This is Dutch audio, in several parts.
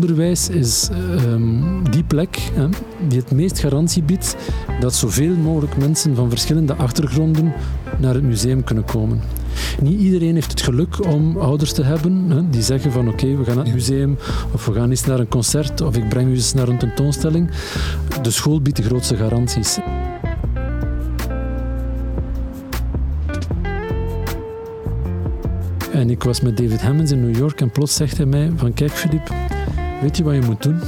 onderwijs is ehm, die plek hè, die het meest garantie biedt dat zoveel mogelijk mensen van verschillende achtergronden naar het museum kunnen komen. Niet iedereen heeft het geluk om ouders te hebben hè, die zeggen van oké, we gaan naar het museum of we gaan eens naar een concert of ik breng u eens naar een tentoonstelling. De school biedt de grootste garanties. En ik was met David Hammonds in New York en plots zegt hij mij van kijk Filip, weet je wat je moet doen?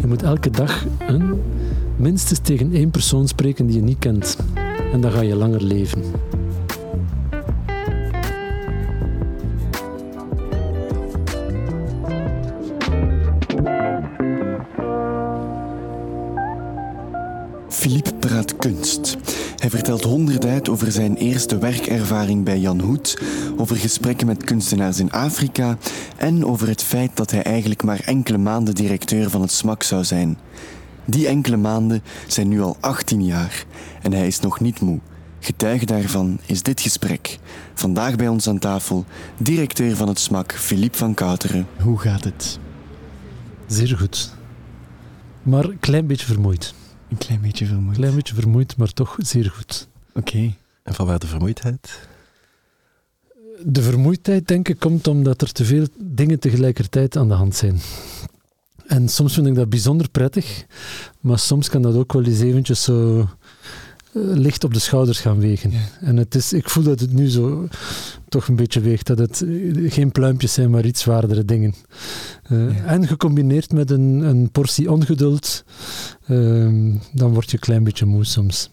Je moet elke dag hè, minstens tegen één persoon spreken die je niet kent. En dan ga je langer leven. Over zijn eerste werkervaring bij Jan Hoed, over gesprekken met kunstenaars in Afrika en over het feit dat hij eigenlijk maar enkele maanden directeur van het SMAK zou zijn. Die enkele maanden zijn nu al 18 jaar en hij is nog niet moe. Getuige daarvan is dit gesprek. Vandaag bij ons aan tafel directeur van het SMAK, Philippe van Kouteren. Hoe gaat het? Zeer goed. Maar een klein beetje vermoeid. Een klein beetje vermoeid. Een klein beetje vermoeid, maar toch zeer goed. Oké. En van waar de vermoeidheid? De vermoeidheid, denk ik, komt omdat er te veel dingen tegelijkertijd aan de hand zijn. En soms vind ik dat bijzonder prettig, maar soms kan dat ook wel eens eventjes zo licht op de schouders gaan wegen. En het is, ik voel dat het nu zo toch een beetje weegt, dat het eh, geen pluimpjes zijn, maar iets zwaardere dingen. Uh, En gecombineerd met een, een portie ongeduld, uh, dan word je een klein beetje moe soms.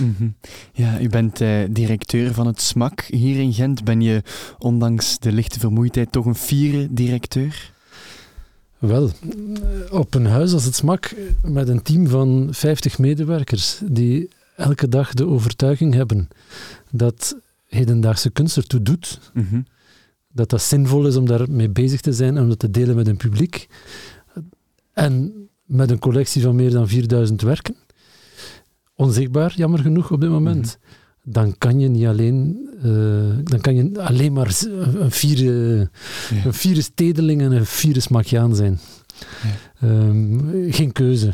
Mm -hmm. Ja, u bent uh, directeur van het SMAK. Hier in Gent ben je, ondanks de lichte vermoeidheid, toch een fiere directeur? Wel, op een huis als het SMAK, met een team van 50 medewerkers, die elke dag de overtuiging hebben dat hedendaagse kunst ertoe doet, mm -hmm. dat dat zinvol is om daarmee bezig te zijn en om dat te delen met een publiek. En met een collectie van meer dan 4000 werken, onzichtbaar, jammer genoeg op dit moment, mm -hmm. dan kan je niet alleen, uh, dan kan je alleen maar een vierde, ja. een vierde stedeling en een vierde smakiaan zijn. Ja. Um, geen keuze.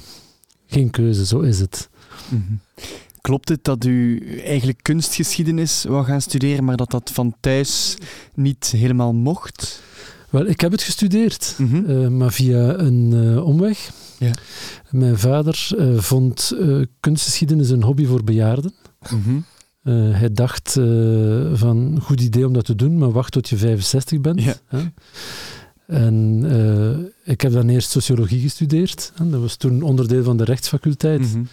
Geen keuze, zo is het. Mm -hmm. Klopt het dat u eigenlijk kunstgeschiedenis wou gaan studeren, maar dat dat van thuis niet helemaal mocht? Wel, ik heb het gestudeerd, mm -hmm. uh, maar via een uh, omweg. Ja. Mijn vader uh, vond kunstgeschiedenis een hobby voor bejaarden. Mm -hmm. hij dacht van, goed idee om dat te doen, maar wacht tot je 65 bent. Ja. En ik heb dan eerst sociologie gestudeerd. dat was toen onderdeel van de rechtsfaculteit. Mm -hmm.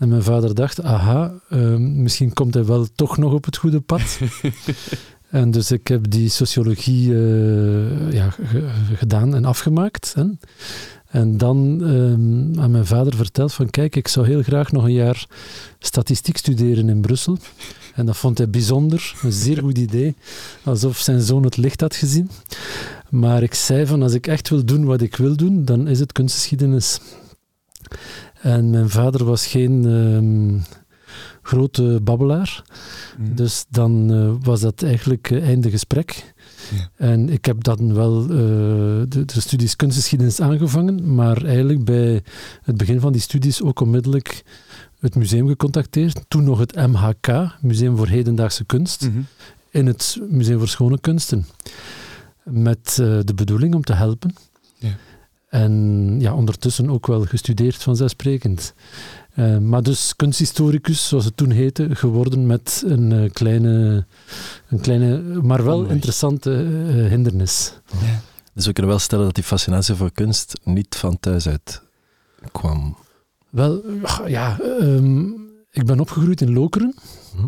En mijn vader dacht, aha, uh, misschien komt hij wel toch nog op het goede pad. en dus ik heb die sociologie uh, ja, gedaan en afgemaakt. Hè. En dan um, aan mijn vader verteld van, kijk, ik zou heel graag nog een jaar statistiek studeren in Brussel. En dat vond hij bijzonder, een zeer goed idee, alsof zijn zoon het licht had gezien. Maar ik zei van, als ik echt wil doen wat ik wil doen, dan is het kunstgeschiedenis. En mijn vader was geen um, grote babbelaar. Mm. Dus dan uh, was dat eigenlijk uh, einde gesprek. Ja. En ik heb dan wel uh, de, de, studies kunstgeschiedenis aangevangen, maar eigenlijk bij het begin van die studies ook onmiddellijk het museum gecontacteerd. Toen nog het MHK, Museum voor Hedendaagse Kunst, mm -hmm. in het Museum voor Schone Kunsten. Met de bedoeling om te helpen. Ja. En ja, ondertussen ook wel gestudeerd vanzelfsprekend. Uh, maar dus kunsthistoricus, zoals het toen heette, geworden met een uh, kleine, een kleine, maar wel interessante uh, hindernis. Ja. Dus we kunnen wel stellen dat die fascinatie voor kunst niet van thuis uit kwam. Wel, ja, um, ik ben opgegroeid in Lokeren. Hm?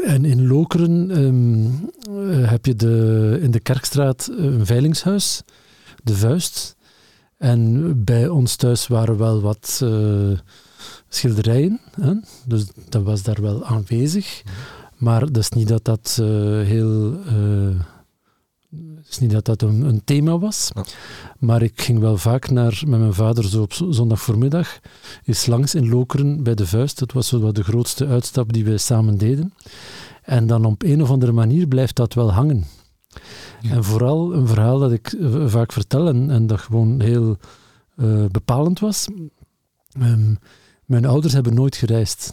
En in Lokeren um, heb je de, in de Kerkstraat een veilingshuis, De Vuist. En bij ons thuis waren wel wat uh, schilderijen, hè? dus dat was daar wel aanwezig. Maar dat is niet dat dat uh, heel. Uh, is niet dat dat een, een thema was. Ja. Maar ik ging wel vaak naar, met mijn vader zo op zondag voormiddag eens langs in Lokeren bij de Vuist. Dat was zo de grootste uitstap die wij samen deden. En dan op een of andere manier blijft dat wel hangen. En vooral een verhaal dat ik vaak vertel en, en dat gewoon heel bepalend was. Ehm, mijn ouders hebben nooit gereisd.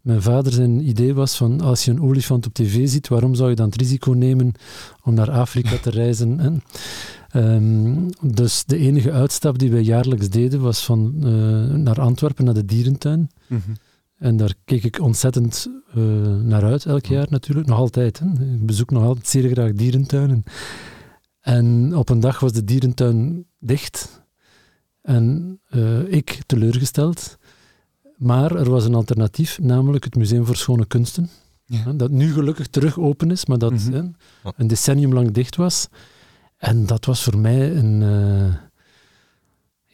Mijn vader zijn idee was van als je een olifant op tv ziet, waarom zou je dan het risico nemen om naar Afrika te reizen? Ehm, dus de enige uitstap die wij jaarlijks deden was van uh, naar Antwerpen, naar de dierentuin. Mhm. En daar keek ik ontzettend uh, naar uit, elk jaar natuurlijk, nog altijd. Hè. Ik bezoek nog altijd zeer graag dierentuinen. En op een dag was de dierentuin dicht. En uh, ik teleurgesteld. Maar er was een alternatief, namelijk het Museum voor Schone Kunsten. Ja. Dat nu gelukkig terug open is, maar dat mhm. een decennium lang dicht was. En dat was voor mij een, uh,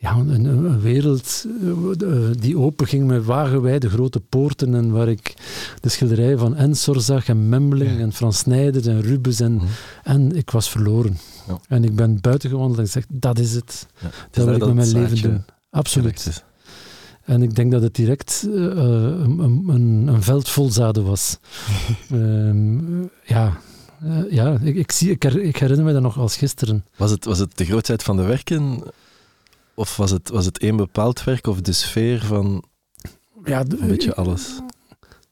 ja, een, een, wereld uh, die openging met wagenwijde grote poorten en waar ik de schilderijen van Ensor zag en Memling en Frans Snijders en Rubens en, mhm. en ik was verloren. Ja. En ik ben buiten gewandeld en gezegd, dat is het. Ja. Dat wil ik met mijn leven doen. Absoluut. En ik denk dat het direct uh, een, een, een, veld vol zaden was. um, ja, uh, ja ik, ik, zie, ik, ik, herinner me dat nog als gisteren. Was het, was het de grootheid van de werken? Of was het, was het één bepaald werk of de sfeer van ja, de, een beetje alles?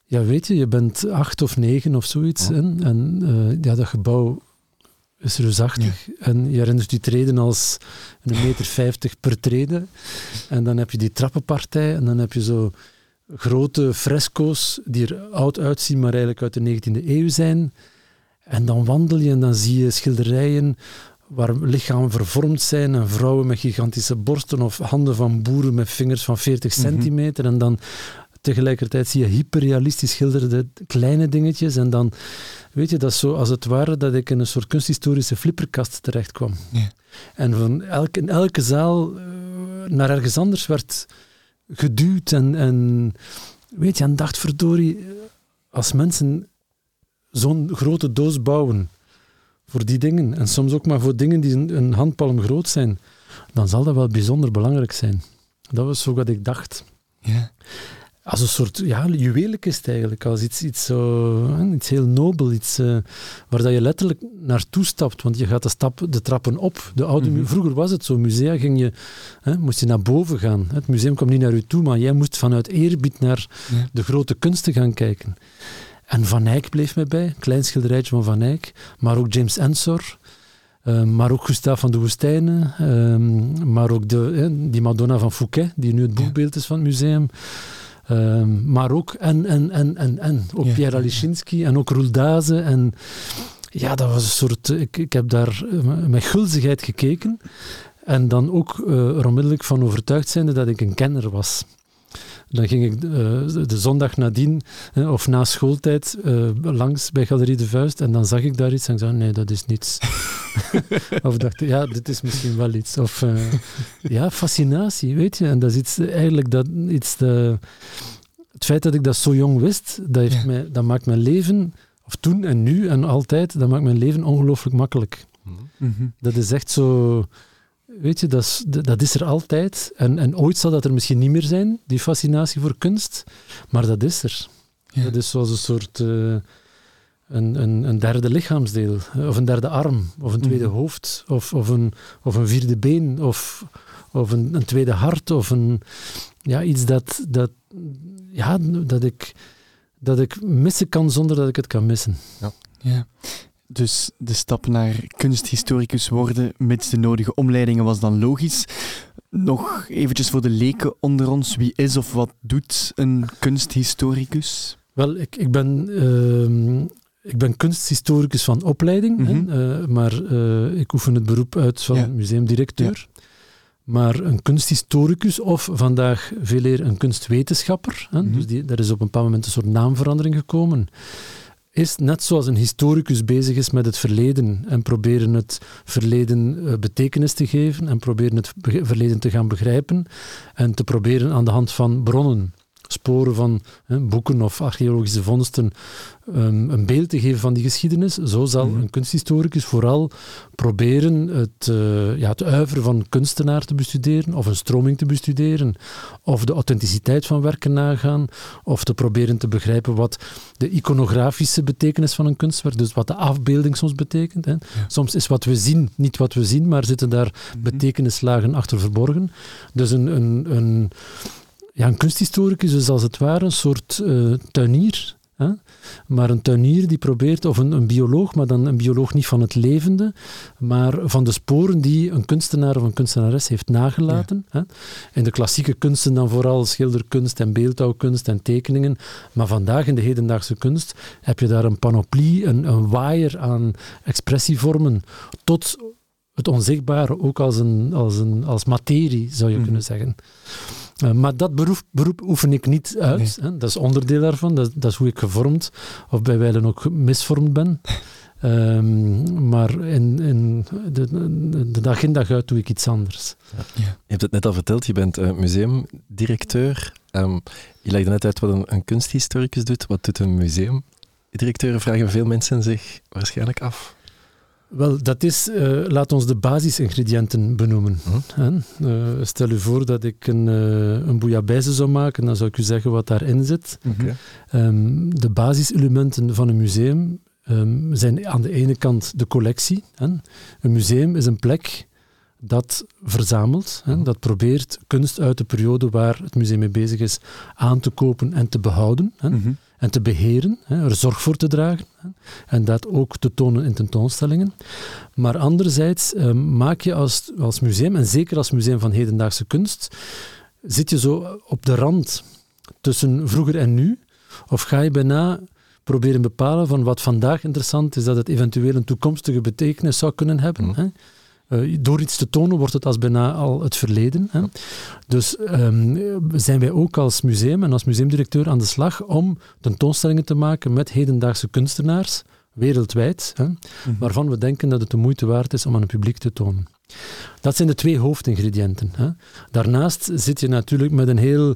Ja, weet je, je bent acht of negen of zoiets. Oh. En, en uh, ja, dat gebouw is reusachtig. En je herinnert die treden als een meter vijftig per treden. En dan heb je die trappenpartij en dan heb je zo grote fresco's die er oud uitzien, maar eigenlijk uit de 19e eeuw zijn. En dan wandel je en dan zie je schilderijen waar lichamen vervormd zijn en vrouwen met gigantische borsten of handen van boeren met vingers van 40 mhm. centimeter. En dan tegelijkertijd zie je hyperrealistisch schilderde kleine dingetjes en dan Weet je, dat is zo als het ware dat ik in een soort kunsthistorische flipperkast terecht kwam. Ja. En van elke, in elke zaal uh, naar ergens anders werd geduwd. En, en weet je, en dacht verdorie, als mensen zo'n grote doos bouwen voor die dingen, en soms ook maar voor dingen die een, een handpalm groot zijn, dan zal dat wel bijzonder belangrijk zijn. Dat was zo wat ik dacht. Ja als een soort ja, juwelenkist eigenlijk, als iets, iets, zo, iets heel nobel, iets uh, waar dat je letterlijk naartoe stapt, want je gaat de, stap, de trappen op. De oude, mhm. Vroeger was het zo, musea ging je, hè, moest je naar boven gaan. Het museum kwam niet naar je toe, maar jij moest vanuit eerbied naar de grote kunsten gaan kijken. En Van Eyck bleef mij bij, klein schilderijtje van Van Eyck, maar ook James Ensor, uh, maar ook Gustave van de Woestijnen, uh, maar ook de, die Madonna van Fouquet, die nu het boekbeeld is van het museum. Ehm, maar ook, en, en, en, en, en. Ook Pierre Alishinsky en ook Roeldaze. En ja, dat was een soort... Ik, ik heb daar eh, met gulzigheid gekeken. En dan ook er onmiddellijk van overtuigd zijnde dat ik een kenner was. Dan ging ik uh, de zondag nadien, uh, of na schooltijd, uh, langs bij Galerie de Vuist en dan zag ik daar iets en ik zei, nee, dat is niets. of dacht ja, dit is misschien wel iets. Of ja, fascinatie, weet je. En dat is iets, eigenlijk dat, iets de, het feit dat ik dat zo jong wist, dat, heeft mij, dat maakt mijn leven, of toen en nu en altijd, dat maakt mijn leven ongelooflijk makkelijk. Mm Dat is echt zo weet je, dat is, dat is er altijd. En, en ooit zal dat er misschien niet meer zijn, die fascinatie voor kunst. Maar dat is er. Dat is zoals een soort... Uh, een, een, een, derde lichaamsdeel, of een derde arm, of een tweede mhm. hoofd, of, of, een, of een vierde been, of, of een, een tweede hart, of een, ja, iets dat, dat, ja, dat, ik, dat ik missen kan zonder dat ik het kan missen. Ja. ja. Dus de stap naar kunsthistoricus worden, met de nodige omleidingen, was dan logisch. Nog eventjes voor de leken onder ons. Wie is of wat doet een kunsthistoricus? Wel, ik, ik ben... Uh, ik ben kunsthistoricus van opleiding, hè, mhm. eh, maar uh, ik oefen het beroep uit van museumdirecteur. Maar een kunsthistoricus of vandaag veel eer een kunstwetenschapper, hè, mm dus die, daar is op een bepaald moment een soort naamverandering gekomen is net zoals een historicus bezig is met het verleden en proberen het verleden eh, betekenis te geven en proberen het verleden te gaan begrijpen en te proberen aan de hand van bronnen sporen van hè, boeken of archeologische vondsten um, een beeld te geven van die geschiedenis. Zo zal mhm. een kunsthistoricus vooral proberen het, uh, ja, het uiveren van kunstenaar te bestuderen, of een stroming te bestuderen, of de authenticiteit van werken nagaan, of te proberen te begrijpen wat de iconografische betekenis van een kunstwerk, dus wat de afbeelding soms betekent. Hè. Soms is wat we zien niet wat we zien, maar zitten daar mm betekenislagen achter verborgen. Dus een, een, een ja, een kunsthistoricus is als het ware een soort uh, tuinier. Hè? Maar een tuinier die probeert, of een, een, bioloog, maar dan een bioloog niet van het levende, maar van de sporen die een kunstenaar of een kunstenares heeft nagelaten. Hè? In de klassieke kunsten dan vooral schilderkunst en beeldhouwkunst en tekeningen. Maar vandaag in de hedendaagse kunst heb je daar een panoplie, een, een waaier aan expressievormen tot het onzichtbare ook als, een, als, een, als materie, zou je mhm. kunnen zeggen. Uh, maar dat beroep, beroep, oefen ik niet uit. Hè. Dat is onderdeel daarvan. Dat, dat, is hoe ik gevormd of bij wijlen ook misvormd ben. Um, maar in, in de, de, dag in dag uit doe ik iets anders. Ja. Je hebt het net al verteld, je bent uh, museumdirecteur. Um, je legde net uit wat een, een kunsthistoricus doet. Wat doet een museumdirecteur? Vragen veel mensen zich waarschijnlijk af. Wel, dat is, uh, laat ons de basisingrediënten benoemen. Hm? Uh, stel u voor dat ik een, uh, een bouillabaisse zou maken, dan zou ik u zeggen wat daarin zit. Okay. Um, de basiselementen van een museum um, zijn aan de ene kant de collectie. Hè? Een museum is een plek dat verzamelt, hè, dat probeert kunst uit de periode waar het museum mee bezig is aan te kopen en te behouden. Hè. Mm -hmm en te beheren, er zorg voor te dragen en dat ook te tonen in tentoonstellingen. Maar anderzijds ehm, maak je als, als museum, en zeker als museum van hedendaagse kunst, zit je zo op de rand tussen vroeger en nu, of ga je bijna proberen bepalen van wat vandaag interessant is, dat het eventueel een toekomstige betekenis zou kunnen hebben. Mm. Hè? Uh, door iets te tonen wordt het als bijna al het verleden. Hè. Dus um, zijn wij ook als museum en als museumdirecteur aan de slag om tentoonstellingen te maken met hedendaagse kunstenaars, wereldwijd, hè, mhm. waarvan we denken dat het de moeite waard is om aan het publiek te tonen. Dat zijn de twee hoofdingrediënten. Hè. Daarnaast zit je natuurlijk met een, heel,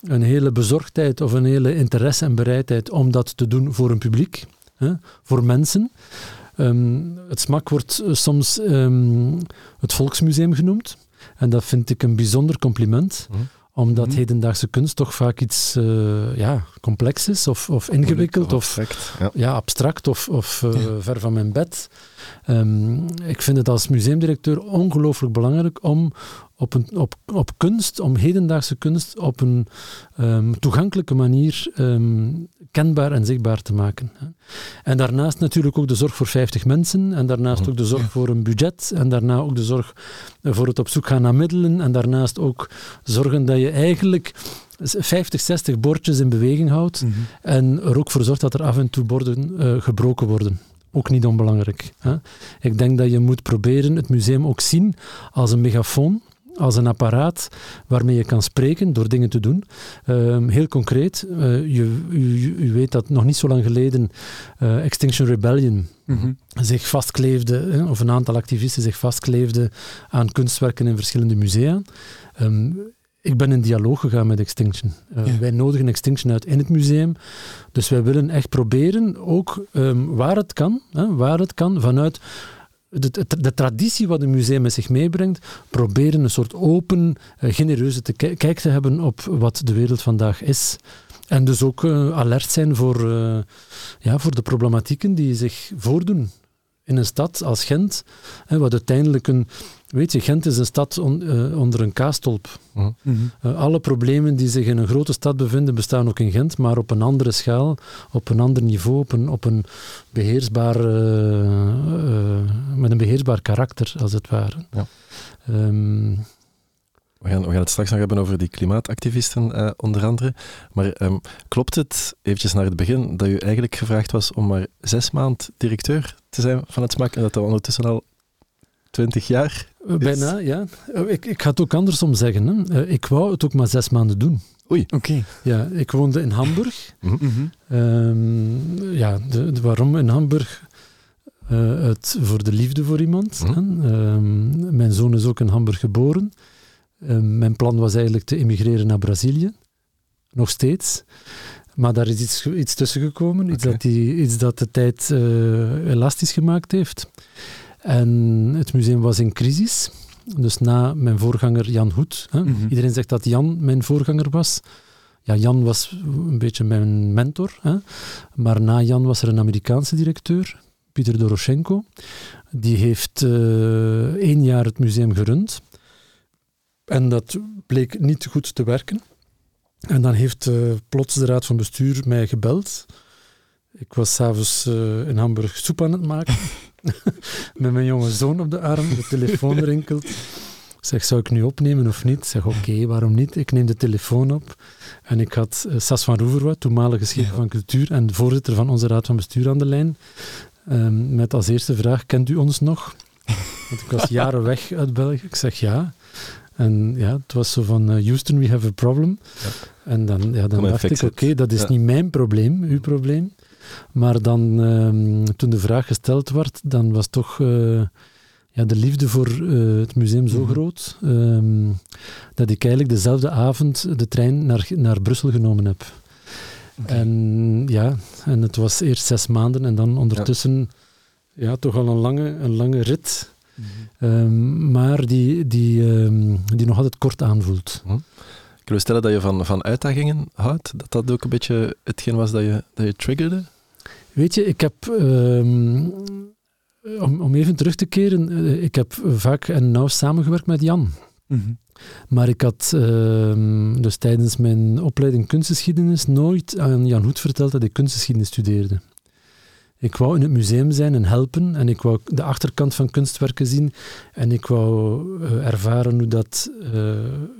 een hele bezorgdheid of een hele interesse en bereidheid om dat te doen voor een publiek, hè, voor mensen. Ehm, het smak wordt eh, soms um, het Volksmuseum genoemd. En dat vind ik een bijzonder compliment. Mhm. Omdat mm hedendaagse kunst toch vaak iets uh, ja, complex is of, of ingewikkeld of, abstract, ja. ja. abstract of, of uh, ver van mijn bed. Um, ik vind het als museumdirecteur ongelooflijk belangrijk om op, een, op, op kunst, om hedendaagse kunst op een um, toegankelijke manier um, kenbaar en zichtbaar te maken. En daarnaast natuurlijk ook de zorg voor 50 mensen, en daarnaast ook de zorg voor een budget, en daarna ook de zorg voor het op zoek gaan naar middelen, en daarnaast ook zorgen dat je eigenlijk 50, 60 bordjes in beweging houdt, mhm. en er ook voor zorgt dat er af en toe borden uh, gebroken worden ook niet onbelangrijk. Hè. Ik denk dat je moet proberen het museum ook zien als een megafoon als een apparaat waarmee je kan spreken door dingen te doen. Ehm, heel concreet, uh, je, u, u, weet dat nog niet zo lang geleden uh, Extinction Rebellion mhm. zich vastkleefde, of een aantal activisten zich vastkleefden aan kunstwerken in verschillende musea. Um, ik ben in dialoog gegaan met Extinction. Uh, Wij nodigen Extinction uit in het museum. Dus wij willen echt proberen, ook um, waar het kan, hè, waar het kan, vanuit de, de, de, traditie wat een museum met zich meebrengt, proberen een soort open, uh, genereuze te kijk te hebben op wat de wereld vandaag is. En dus ook uh, alert zijn voor, ja, voor de problematieken die zich voordoen in een stad als Gent, hè, wat uiteindelijk een, Weet je, Gent is een stad eh, onder een kaastolp. Mhm. Eh, alle problemen die zich in een grote stad bevinden, bestaan ook in Gent, maar op een andere schaal, op een ander niveau, op een, op een beheersbaar, uh, met een beheersbaar karakter, als het ware. Ja. Um, we gaan, we gaan het straks nog hebben over die klimaatactivisten, onder andere. Maar um, klopt het, eventjes naar het begin, dat u eigenlijk gevraagd was om maar zes maand directeur te zijn van het SMAK en dat dat ondertussen al 20 jaar. Eh, bijna, ja. Eh, ik, ik ga het ook andersom zeggen. Hè. Eh, ik wou het ook maar zes maanden doen. Oei. Oké. Ja, ik woonde in Hamburg. Mm ja, de, waarom in Hamburg? het, voor de liefde voor iemand. Mm mijn zoon is ook in Hamburg geboren. Ehm, mijn plan was eigenlijk te emigreren naar Brazilië. nog steeds. Maar daar is iets, iets tussen gekomen, iets, dat die, iets dat de tijd uh, elastisch gemaakt heeft. En het museum was in crisis. Dus na mijn voorganger Jan Hoed. Hè. Mhm. Iedereen zegt dat Jan mijn voorganger was. Ja, Jan was een beetje mijn mentor. Hè. Maar na Jan was er een Amerikaanse directeur, Pieter Doroshenko. Die heeft uh, één jaar het museum gerund. En dat bleek niet goed te werken. En dan heeft uh, plots de raad van bestuur mij gebeld. Ik was s'avonds uh, in Hamburg soep aan het maken. met mijn jonge zoon op de arm. De telefoon rinkelt. Ik zeg, zou ik nu opnemen of niet? Ik zeg, oké, waarom niet? Ik neem de telefoon op. En ik had uh, Sas van Roeverwoud, toenmalige schepen van cultuur en voorzitter van onze raad van bestuur aan de lijn. Um, met als eerste vraag, kent u ons nog? Want ik was jaren weg uit België. Ik zeg ja. En ja, het was zo van uh, Houston, we have a problem. Ja. En dan, ja, dan dacht ik, oké, dat is niet mijn probleem, uw probleem. Maar dan, um, toen de vraag gesteld werd, dan was toch uh, ja, de liefde voor uh, het museum zo mm -hmm. groot um, dat ik eigenlijk dezelfde avond de trein naar, naar Brussel genomen heb. Okay. En ja, en het was eerst zes maanden en dan ondertussen ja. ja toch al een lange, een lange rit. Mm -hmm. Um, maar die, die, um, die nog altijd kort aanvoelt. -hmm. Kunnen we stellen dat je van, van uitdagingen houdt? Dat dat ook een beetje hetgeen was dat je, dat je triggerde? Weet je, ik heb... Um, om, om even terug te keren, uh, ik heb vaak en nauw samengewerkt met Jan. Mm -hmm. Maar ik had uh, dus tijdens mijn opleiding kunstgeschiedenis nooit aan Jan Hoed verteld dat ik kunstgeschiedenis studeerde. Ik wou in het museum zijn en helpen en ik wou de achterkant van kunstwerken zien en ik wou uh, ervaren hoe dat uh,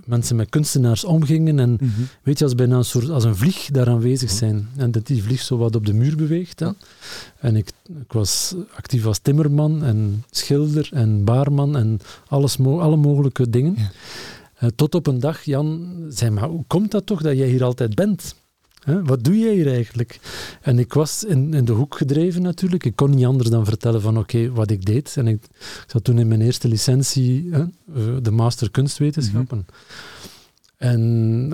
mensen met kunstenaars omgingen en -hmm. weet je, als bijna een soort, als een vlieg daar aanwezig zijn en dat die vlieg zo wat op de muur beweegt. Hè. En ik, ik was actief als timmerman en schilder en baarman en alles, mo alle mogelijke dingen. Ja. Uh, tot op een dag Jan zei, maar hoe komt dat toch dat jij hier altijd bent? Hè? Wat doe jij hier eigenlijk? En ik was in, in de hoek gedreven natuurlijk. Ik kon niet anders dan vertellen van oké, okay, wat ik deed. En ik, ik, zat toen in mijn eerste licentie, hè, de master kunstwetenschappen. Mm -hmm. En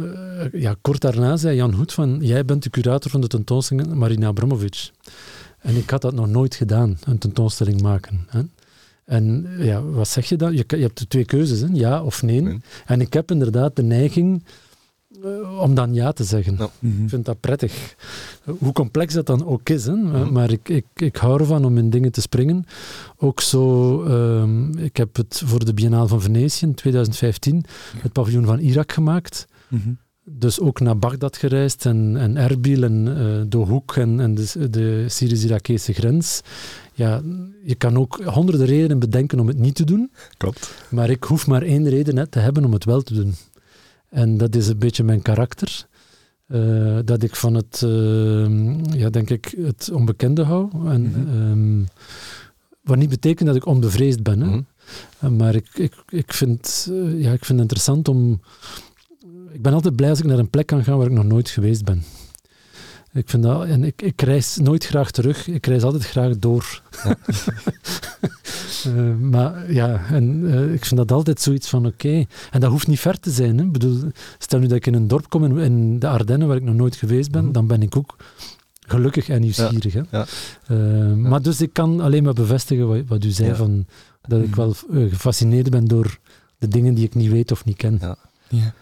uh, ja, kort daarna zei Jan Hoed van, jij bent de curator van de tentoonstelling Marina Abramovic. En ik had dat nog nooit gedaan, een tentoonstelling maken. Hè? En ja, wat zeg je dan? Je, je hebt twee keuzes, hè? ja of nee. nee. En ik heb inderdaad de neiging uh, om dan ja te zeggen. Ja. Mm -hmm. Ik vind dat prettig. Hoe complex dat dan ook is, hè? Mm -hmm. maar ik, ik, ik hou ervan om in dingen te springen. Ook zo, um, ik heb het voor de Biennale van Venetië in 2015 het paviljoen van Irak gemaakt. Mm -hmm. Dus ook naar Bagdad gereisd en, en Erbil en uh, Dohuk en, en de, de Syrisch-Irakese grens. Ja, je kan ook honderden redenen bedenken om het niet te doen. Klopt. Maar ik hoef maar één reden net te hebben om het wel te doen. En dat is een beetje mijn karakter. Uh, dat ik van het, uh, ja, denk ik, het onbekende hou. En, mm -hmm. um, wat niet betekent dat ik onbevreesd ben. Hè? Mm -hmm. maar ik, ik, ik, vind, ja, ik vind het interessant om... Ik ben altijd blij als ik naar een plek kan gaan waar ik nog nooit geweest ben. Ik vind dat, en ik, ik reis nooit graag terug, ik reis altijd graag door. Ja. uh, maar ja, en uh, ik vind dat altijd zoiets van oké. Okay. En dat hoeft niet ver te zijn. Hè. Ik bedoel, stel nu dat ik in een dorp kom in, in de Ardennen waar ik nog nooit geweest ben, mm -hmm. dan ben ik ook gelukkig en nieuwsgierig. Ja. Hè. Ja. Uh, ja. Maar dus ik kan alleen maar bevestigen wat, wat u zei, van, dat ik wel gefascineerd ben door de dingen die ik niet weet of niet ken. Ja.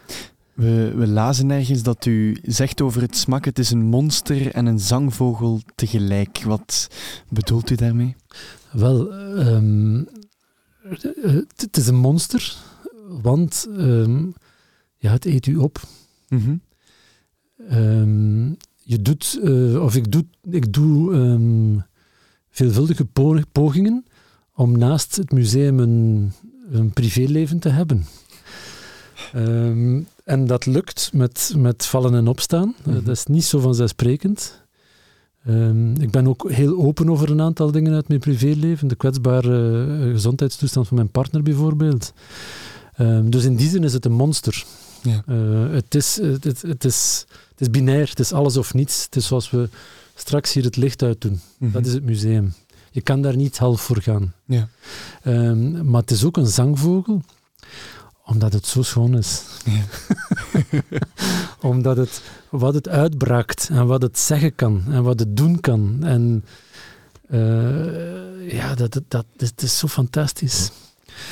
We, we, lazen ergens dat u zegt over het smak, het is een monster en een zangvogel tegelijk. Wat bedoelt u daarmee? Wel, um, het is een monster, want um, ja, het eet u op. Mm -hmm. um, je doet, uh, of ik doe, ik doe veelvuldige pogingen om naast het museum een, een privéleven te hebben. Um, en dat lukt met, met vallen en opstaan. Mm -hmm. uh, dat is niet zo vanzelfsprekend. Um, ik ben ook heel open over een aantal dingen uit mijn privéleven. De kwetsbare uh, gezondheidstoestand van mijn partner bijvoorbeeld. Um, dus in die zin is het een monster. Ja. Uh, het, is, het, het, het, is, het is binair, het is alles of niets. Het is zoals we straks hier het licht uit doen. Mm -hmm. Dat is het museum. Je kan daar niet half voor gaan. Ja. Um, maar het is ook een zangvogel Omdat het zo schoon is. Ja. Omdat het, wat het uitbraakt en wat het zeggen kan en wat het doen kan. En uh, ja, dat, dat, dat, dat, is zo fantastisch.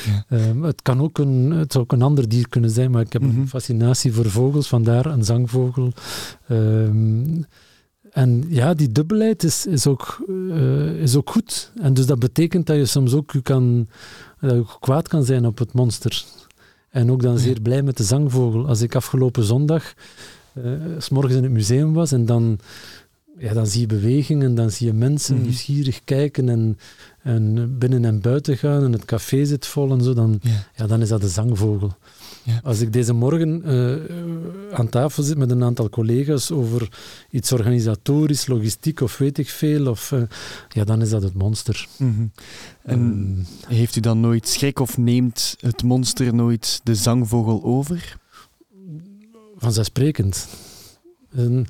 Ja. Um, het, kan ook een, het zou ook een ander dier kunnen zijn, maar ik heb mm -hmm. een mhm. fascinatie voor vogels, vandaar een zangvogel. Um, en ja, die dubbelheid is, is, ook, uh, is ook goed. En dus dat betekent dat je soms ook je kan, dat je kwaad kan zijn op het monster. En ook dan zeer blij met de zangvogel. Als ik afgelopen zondag uh, s morgens in het museum was en dan, ja, dan zie je bewegingen, dan zie je mensen mm. nieuwsgierig kijken en, en binnen en buiten gaan en het café zit vol en zo, dan, ja. ja dan is dat de zangvogel. Ja. Als ik deze morgen uh, aan tafel zit met een aantal collega's over iets organisatorisch, logistiek of weet ik veel, of, uh, ja, dan is dat het monster. Mm -hmm. En um, heeft u dan nooit schrik of neemt het monster nooit de zangvogel over? Vanzelfsprekend. En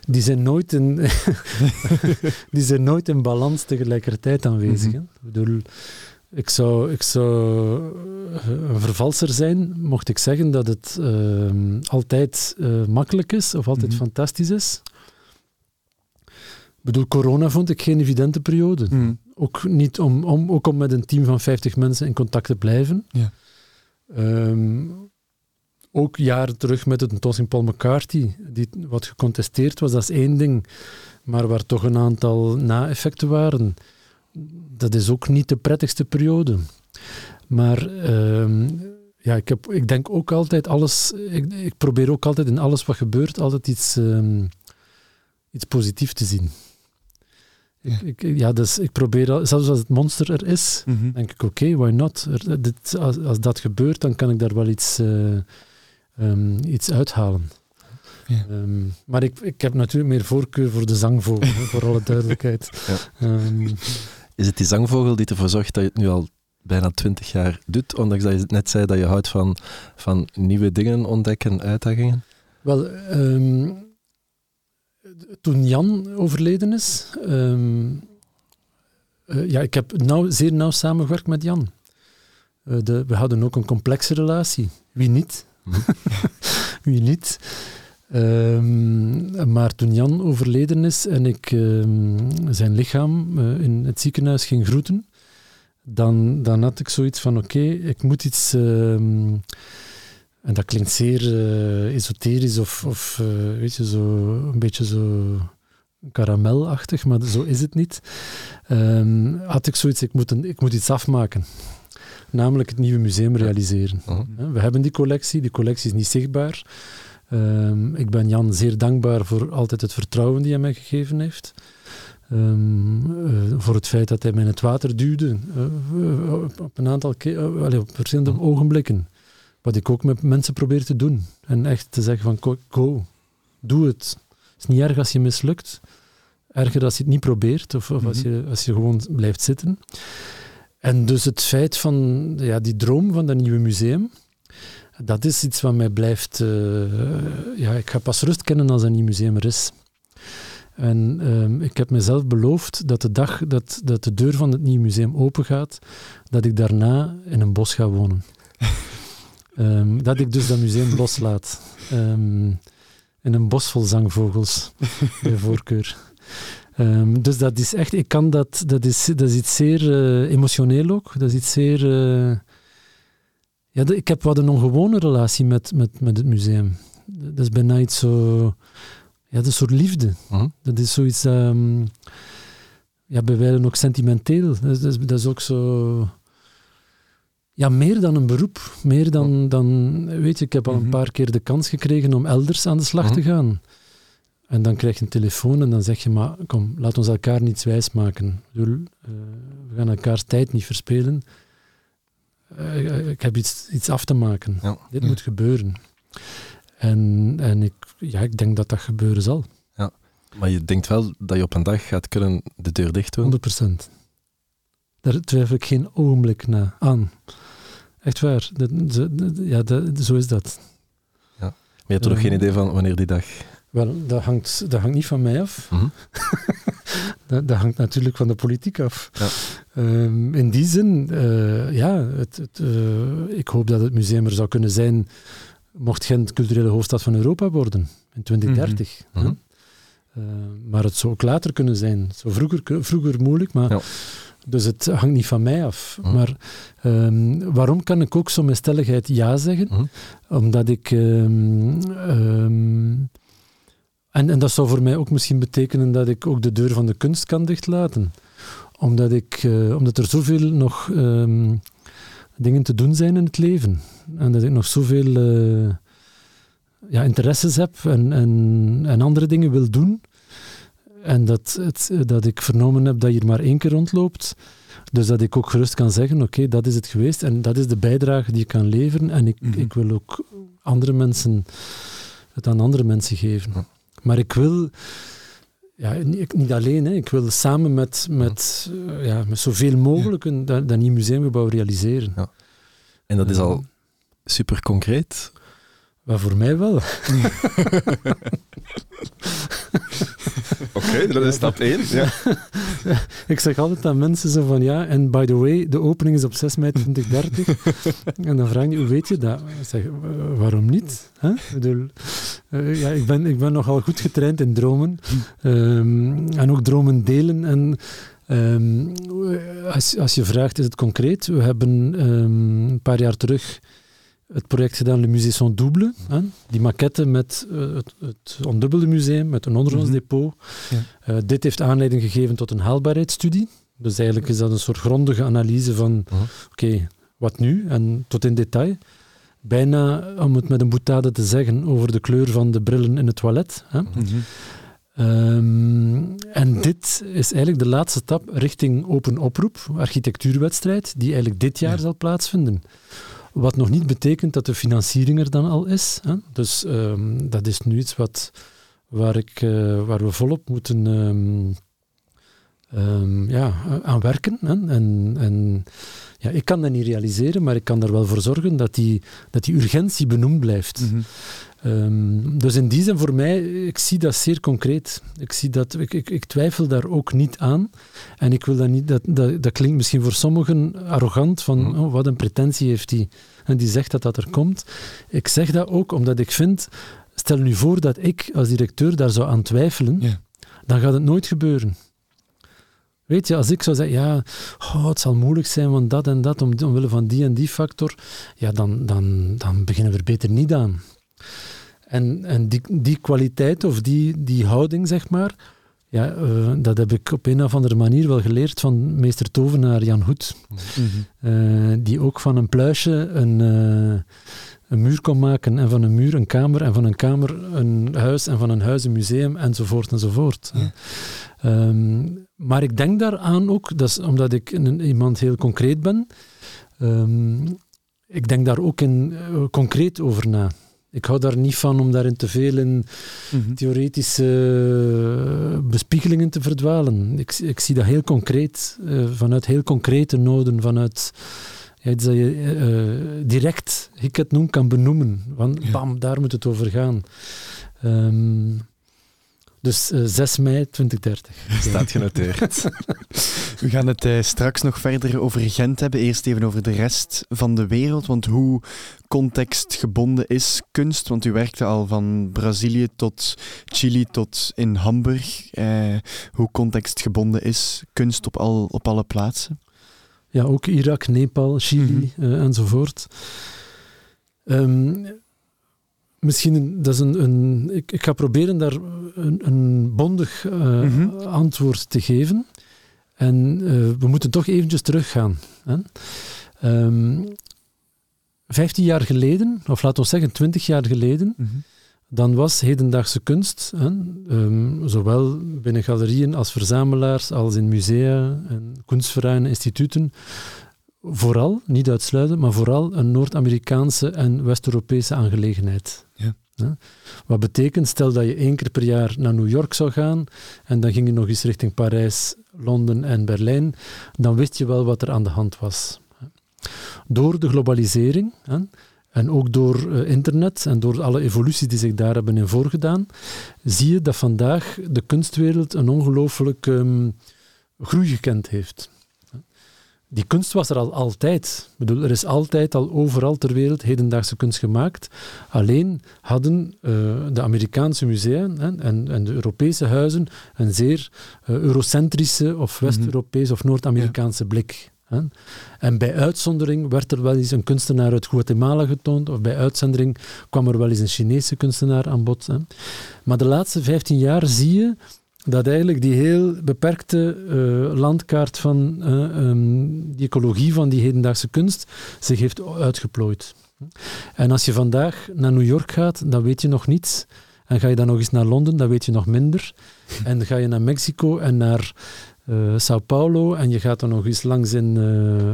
die, zijn nooit in, die zijn nooit in balans tegelijkertijd aanwezig. Mm -hmm. Ik bedoel, ik zou, ik zou eh, een vervalser zijn, mocht ik zeggen dat het uh, altijd uh, makkelijk is of altijd mm -hmm. fantastisch is. Ik bedoel, corona vond ik geen evidente periode. Mm. Ook, niet om, om, ook om met een team van 50 mensen in contact te blijven. Ja. Um, ook jaren terug met het tentoonstelling Paul McCarthy, die wat gecontesteerd was, dat is één ding. Maar waar toch een aantal na-effecten waren dat is ook niet de prettigste periode. Maar uh, ja, ik, heb, ik denk ook altijd alles, ik, ik, probeer ook altijd in alles wat gebeurt, altijd iets, um, iets positiefs te zien. Ja. Ik, ik, ja, dus ik probeer, zelfs als het monster er is, mm -hmm. denk ik, oké, okay, why not? Er, dit, als, als, dat gebeurt, dan kan ik daar wel iets, uh, um, iets uithalen. Ja. Um, maar ik, ik heb natuurlijk meer voorkeur voor de zangvogel, voor alle duidelijkheid. Ja. Um, is het die zangvogel die ervoor zorgt dat je het nu al bijna twintig jaar doet, ondanks dat je net zei dat je houdt van, van nieuwe dingen ontdekken, uitdagingen? Wel, um, toen Jan overleden is, um, uh, ja, ik heb nauw, zeer nauw samengewerkt met Jan. Uh, de, we hadden ook een complexe relatie. Wie niet? Wie niet? Um, maar toen Jan overleden is en ik um, zijn lichaam uh, in het ziekenhuis ging groeten, dan, dan had ik zoiets van: oké, okay, ik moet iets. Um, en dat klinkt zeer uh, esoterisch of, of uh, weet je, zo, een beetje zo karamelachtig, maar zo is het niet. had ik zoiets: ik moet, een, ik moet iets afmaken namelijk het nieuwe museum realiseren. Uh -huh. We hebben die collectie, die collectie is niet zichtbaar. Um, ik ben Jan zeer dankbaar voor altijd het vertrouwen die hij mij gegeven heeft. Um, uh, voor het feit dat hij mij in het water duwde uh, op een aantal keer, op verschillende mm. ogenblikken. Wat ik ook met mensen probeer te doen. En echt te zeggen van go, doe het. Het is niet erg als je mislukt. Erger als je het niet probeert of, of mm -hmm. als, mhm. je, als je gewoon blijft zitten. En dus het feit van ja, die droom van dat nieuwe museum, dat is iets wat mij blijft. Uh, ja, ik ga pas rust kennen als een nieuw museum er is. En um, ik heb mezelf beloofd dat de dag dat, dat de deur van het nieuwe museum open gaat, dat ik daarna in een bos ga wonen. um, dat ik dus dat museum loslaat. Um, in een bos vol zangvogels, bij voorkeur. dus dat is echt, ik kan dat, dat is, dat is iets zeer uh, emotioneel ook. Dat is iets zeer. Uh, ja, ik heb wat een ongewone relatie met, met, met het museum. Dat is bijna iets zo... Ja, dat is een soort liefde. Uh -huh. Dat is zoiets... Um, ja, bij wijze ook sentimenteel. Dat is, dat, is, ook zo... Ja, meer dan een beroep. Meer dan... dan weet je, ik heb al een mhm. paar keer de kans gekregen om elders aan de slag te mhm. gaan. En dan krijg je een telefoon en dan zeg je, maar kom, laat ons elkaar niets wijsmaken. Ik bedoel, uh, we gaan elkaars tijd niet verspelen uh, ik heb iets, iets af te maken. Ja. Dit ja. moet gebeuren. En, en ik, ja, ik denk dat dat gebeuren zal. Ja. Maar je denkt wel dat je op een dag gaat kunnen de deur dicht doen? 100% Daar twijfel ik geen ogenblik na, aan. Echt waar. Ja, zo is dat. Ja. Maar je hebt toch uh, nog geen idee van wanneer die dag Wel, dat hangt, dat hangt niet van mij af. Mhm. dat, dat hangt natuurlijk van de politiek af. Ja. Ehm, in die zin, eh, ja, het, het, eh, ik hoop dat het museum er zou kunnen zijn, mocht Gent culturele hoofdstad van Europa worden in 2030. Mhm. hè. Eh, maar het zou ook later kunnen zijn. Zo vroeger, vroeger moeilijk, maar Ja. dus het hangt niet van mij af. Mhm. Maar ehm, waarom kan ik ook zo met stelligheid ja zeggen? Mhm. Omdat ik. ehm, ehm, en, en dat zou voor mij ook misschien betekenen dat ik ook de deur van de kunst kan dichtlaten. Omdat, ik, eh, omdat er zoveel nog dingen te doen zijn in het leven. En dat ik nog zoveel eh, ja, interesses heb en, en, en andere dingen wil doen. En dat, het, dat ik vernomen heb dat je er maar één keer rondloopt. Dus dat ik ook gerust kan zeggen, oké, dat is het geweest en dat is de bijdrage die ik kan leveren. En ik, Mhm. ik wil ook andere mensen, het aan andere mensen geven. Maar ik wil, ja, niet, ik- niet alleen, hè, ik wil samen met, met, eh, ja, met zoveel mogelijk een, dat, dat nieuw museumgebouw realiseren. Ja. En dat is al super concreet. Maar voor mij wel. Oké, dat is stap 1. Ja. Ik zeg altijd aan mensen zo van ja, en by the way, de opening is op 6 mei 2030. en dan vraag je, hoe weet je dat? Ik zeg, "Wa- waarom niet? Ik, bedoel, eh, ja, ik, ben, ik ben nogal goed getraind in dromen. Ehm, en ook dromen delen. En ehm, als, als je vraagt, is het concreet? We hebben ehm, een paar jaar terug het project gedaan, Le Musée Son Double. Hè? Die maquette met eh, het, het ondubbelde museum, met een ondergrondsdepot. Ja. Eh, dit heeft aanleiding gegeven tot een haalbaarheidsstudie. Dus eigenlijk is dat een soort grondige analyse van, Mhm. oké, wat nu? En tot in detail. Bijna, om het met een boutade te zeggen, over de kleur van de brillen in het toilet. Hè? Mhm. Ehm, en dit is eigenlijk de laatste stap richting open oproep, architectuurwedstrijd, die eigenlijk dit jaar Ja. zal plaatsvinden. Wat nog niet betekent dat de financiering er dan al is. Hè? Dus ehm, dat is nu iets wat, waar, ik, eh, waar we volop moeten ehm, ehm, ja, aan werken. Hè? En, en ja, ik kan dat niet realiseren, maar ik kan er wel voor zorgen dat die, dat die urgentie benoemd blijft. Mhm. Ehm, dus in die zin voor mij, ik zie dat zeer concreet. Ik, zie dat, ik, ik, ik twijfel daar ook niet aan. En ik wil dat niet, dat, dat, dat klinkt misschien voor sommigen arrogant, van Mhm. oh, wat een pretentie heeft die. En die zegt dat dat er komt. Ik zeg dat ook omdat ik vind, stel nu voor dat ik als directeur daar zou aan twijfelen, Ja. dan gaat het nooit gebeuren. Weet je, als ik zou zeggen, ja, oh, het zal moeilijk zijn, want dat en dat, om, omwille van die en die factor, ja, dan, dan, dan beginnen we er beter niet aan. En, en die, die kwaliteit of die, die houding, zeg maar, ja, eh, dat heb ik op een of andere manier wel geleerd van meester tovenaar Jan Hoed, Mhm. eh, die ook van een pluisje een, eh, een muur kon maken en van een muur een kamer en van een kamer een huis en van een huis een museum enzovoort enzovoort. Ja. Ehm, maar ik denk daaraan ook, dat is omdat ik een, iemand heel concreet ben, ehm, ik denk daar ook in, concreet over na. Ik hou daar niet van om daarin te veel in Mhm. theoretische eh, bespiegelingen te verdwalen. Ik, ik zie dat heel concreet, eh, vanuit heel concrete noden, vanuit ja, iets dat je eh, direct, ik het noem, kan benoemen. Want Ja. bam, daar moet het over gaan. Ehm, dus eh, 6 mei 2030. Staat genoteerd. We gaan het eh, straks nog verder over Gent hebben. Eerst even over de rest van de wereld. Want hoe contextgebonden is kunst? Want u werkte al van Brazilië tot Chili tot in Hamburg. Eh, hoe contextgebonden is kunst op, al, op alle plaatsen? Ja, ook Irak, Nepal, Chili Mhm. eh, enzovoort. Ehm, misschien, een- dat is een, een, ik, ik ga proberen daar een, een bondig eh, Mhm. antwoord te geven. En eh, we moeten toch eventjes teruggaan. Hè? Ehm, 15 jaar geleden, of laten we zeggen 20 jaar geleden, dan was hedendaagse kunst, hè, ehm, zowel binnen galerieën als verzamelaars, als in musea en kunstvereinen, instituten, vooral, niet uitsluitend, maar vooral een Noord-Amerikaanse en West-Europese aangelegenheid. Ja. Wat betekent, stel dat je één keer per jaar naar New York zou gaan en dan ging je nog eens richting Parijs, Londen en Berlijn, dan wist je wel wat er aan de hand was. Door de globalisering hè, en ook door uh, internet en door alle evoluties die zich daar hebben in voorgedaan, zie je dat vandaag de kunstwereld een ongelooflijk um, groei gekend heeft. Die kunst was er al altijd. Ik bedoel, er is altijd al overal ter wereld hedendaagse kunst gemaakt. Alleen hadden uh, de Amerikaanse musea hè, en, en, de Europese huizen een zeer uh, eurocentrische of West-Europese of Noord-Amerikaanse ja. blik. Hè. En bij uitzondering werd er wel eens een kunstenaar uit Guatemala getoond, of bij uitzondering kwam er wel eens een Chinese kunstenaar aan bod. Hè. Maar de laatste 15 jaar zie je dat eigenlijk die heel beperkte uh, landkaart van uh, um, die ecologie van die hedendaagse kunst zich heeft uitgeplooid. En als je vandaag naar New York gaat, dan weet je nog niets. En ga je dan nog eens naar Londen, dan weet je nog minder. En ga je naar Mexico en naar uh, Sao Paulo en je gaat dan nog eens langs in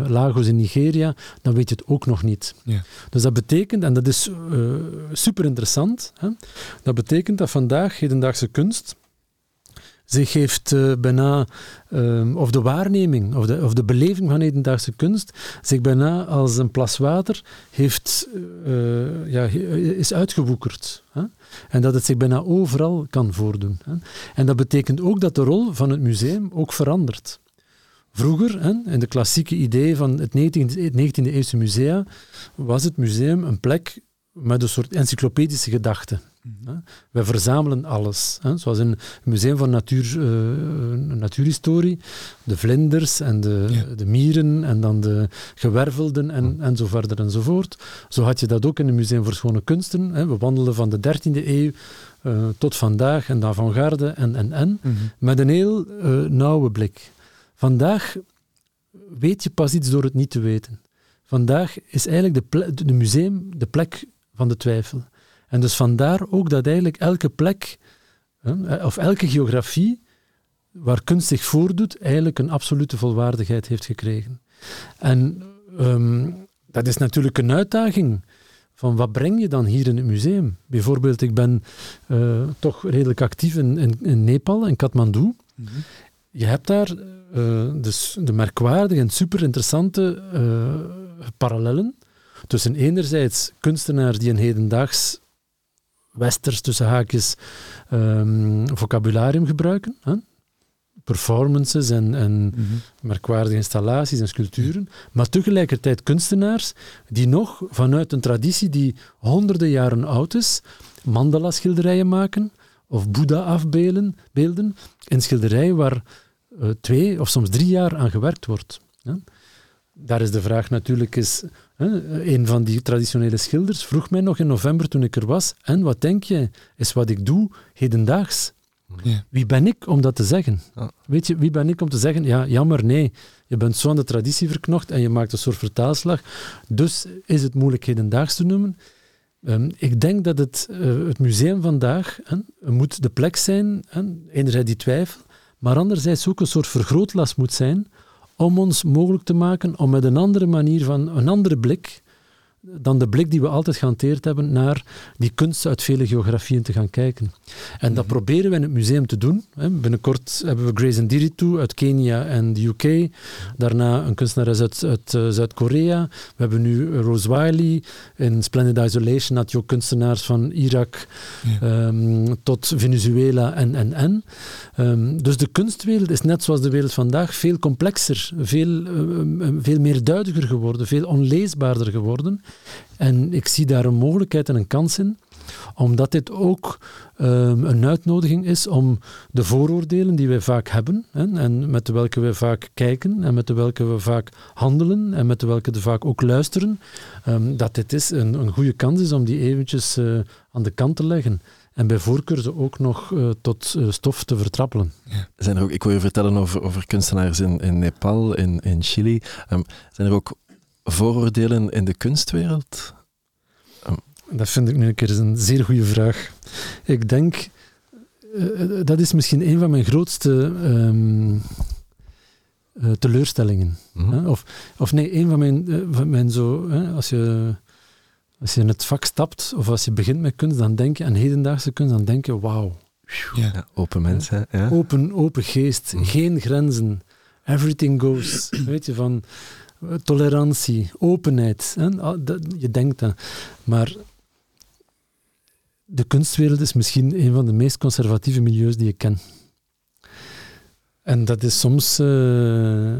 Lagos in Nigeria, dan weet je het ook nog niet. Ja. Dus dat betekent, en dat is super interessant, hè, dat betekent dat vandaag hedendaagse kunst zich heeft uh, bijna, uh, of de waarneming, of de, of de beleving van hedendaagse kunst, zich bijna als een plas water heeft, uh, ja, is uitgewoekerd. Hè? En dat het zich bijna overal kan voordoen. Hè? En dat betekent ook dat de rol van het museum ook verandert. Vroeger, hè, in de klassieke idee van het 19e, eeuwse musea, was het museum een plek met een soort encyclopedische gedachte. Mhm. Wij verzamelen alles. Hè? Zoals in het Museum van natuur, uh, Natuurhistorie, de vlinders en de, de, mieren en dan de gewervelden en, en zo verder enzovoort. Zo had je dat ook in het Museum voor Schone Kunsten. Hè? We wandelen van de 13e eeuw uh, tot vandaag en de avant-garde en, en, en, mm -hmm. met een heel uh, nauwe blik. Vandaag weet je pas iets door het niet te weten. Vandaag is eigenlijk de, de museum de plek van de twijfel. En dus vandaar ook dat eigenlijk elke plek, of elke geografie, waar kunst zich voordoet, eigenlijk een absolute volwaardigheid heeft gekregen. En um, dat is natuurlijk een uitdaging. Van wat breng je dan hier in het museum? Bijvoorbeeld, ik ben uh, toch redelijk actief in, in, Nepal, in Kathmandu. Je hebt daar uh, dus de merkwaardige en super interessante uh, parallellen tussen enerzijds kunstenaars die een hedendaags westers tussen haakjes um, vocabularium gebruiken. Hè? Performances en, en mm -hmm. merkwaardige installaties en sculpturen. Maar tegelijkertijd kunstenaars die nog vanuit een traditie die honderden jaren oud is, mandala-schilderijen maken of Boeddha-afbeelden beelden, in schilderijen waar uh, twee of soms drie jaar aan gewerkt wordt. Hè? Daar is de vraag natuurlijk een van die traditionele schilders vroeg mij nog in november toen ik er was, en wat denk je, is wat ik doe hedendaags? Ja. Wie ben ik om dat te zeggen? Weet je, wie ben ik om te zeggen, ja, jammer, nee, je bent zo aan de traditie verknocht en je maakt een soort vertaalslag, dus is het moeilijk hedendaags te noemen. Um, ik denk dat het, uh, het museum vandaag moet de plek zijn, hè, enerzijds die twijfel, maar anderzijds ook een soort vergrootglas moet zijn om ons mogelijk te maken om met een andere manier van, een andere blik, dan de blik die we altijd gehanteerd hebben naar die kunst uit vele geografieën te gaan kijken. En dat mhm. proberen we in het museum te doen. Binnenkort hebben we Grace Ndiritu uit Kenia en de UK. Daarna een kunstenares uit, uit uh, Zuid-Korea. We hebben nu Rose Wiley. In Splendid Isolation had je ook kunstenaars van Irak ja. um, tot Venezuela en, en, en. Um, dus de kunstwereld is net zoals de wereld vandaag veel complexer, veel, uh, veel meer duidelijker geworden, veel onleesbaarder geworden. En ik zie daar een mogelijkheid en een kans in, omdat dit ook um, een uitnodiging is om de vooroordelen die wij vaak hebben, hè, en met de welke we vaak kijken, en met de welke we vaak handelen, en met de welke we vaak ook luisteren, um, dat dit is een, een goede kans is om die eventjes uh, aan de kant te leggen. En bij voorkeur ze ook nog uh, tot uh, stof te vertrappelen. Zijn er ook, ik wil je vertellen over, over kunstenaars in, in Nepal, in, in Chili. Um, zijn er ook vooroordelen in de kunstwereld? Um. Dat vind ik nu een keer een zeer goede vraag. Ik denk, uh, dat is misschien een van mijn grootste um, uh, teleurstellingen. Mm -hmm. of, of nee, een van mijn, uh, van mijn zo, als je als je in het vak stapt, of als je begint met kunst, dan denk je aan hedendaagse kunst, dan denk je, wauw. Ja, open mensen. Ja. Open, open geest, mm. geen grenzen. Everything goes. Weet je, van tolerantie, openheid. Hè? Ah, je denkt dat. Maar de kunstwereld is misschien een van de meest conservatieve milieus die ik ken. En dat is soms uh,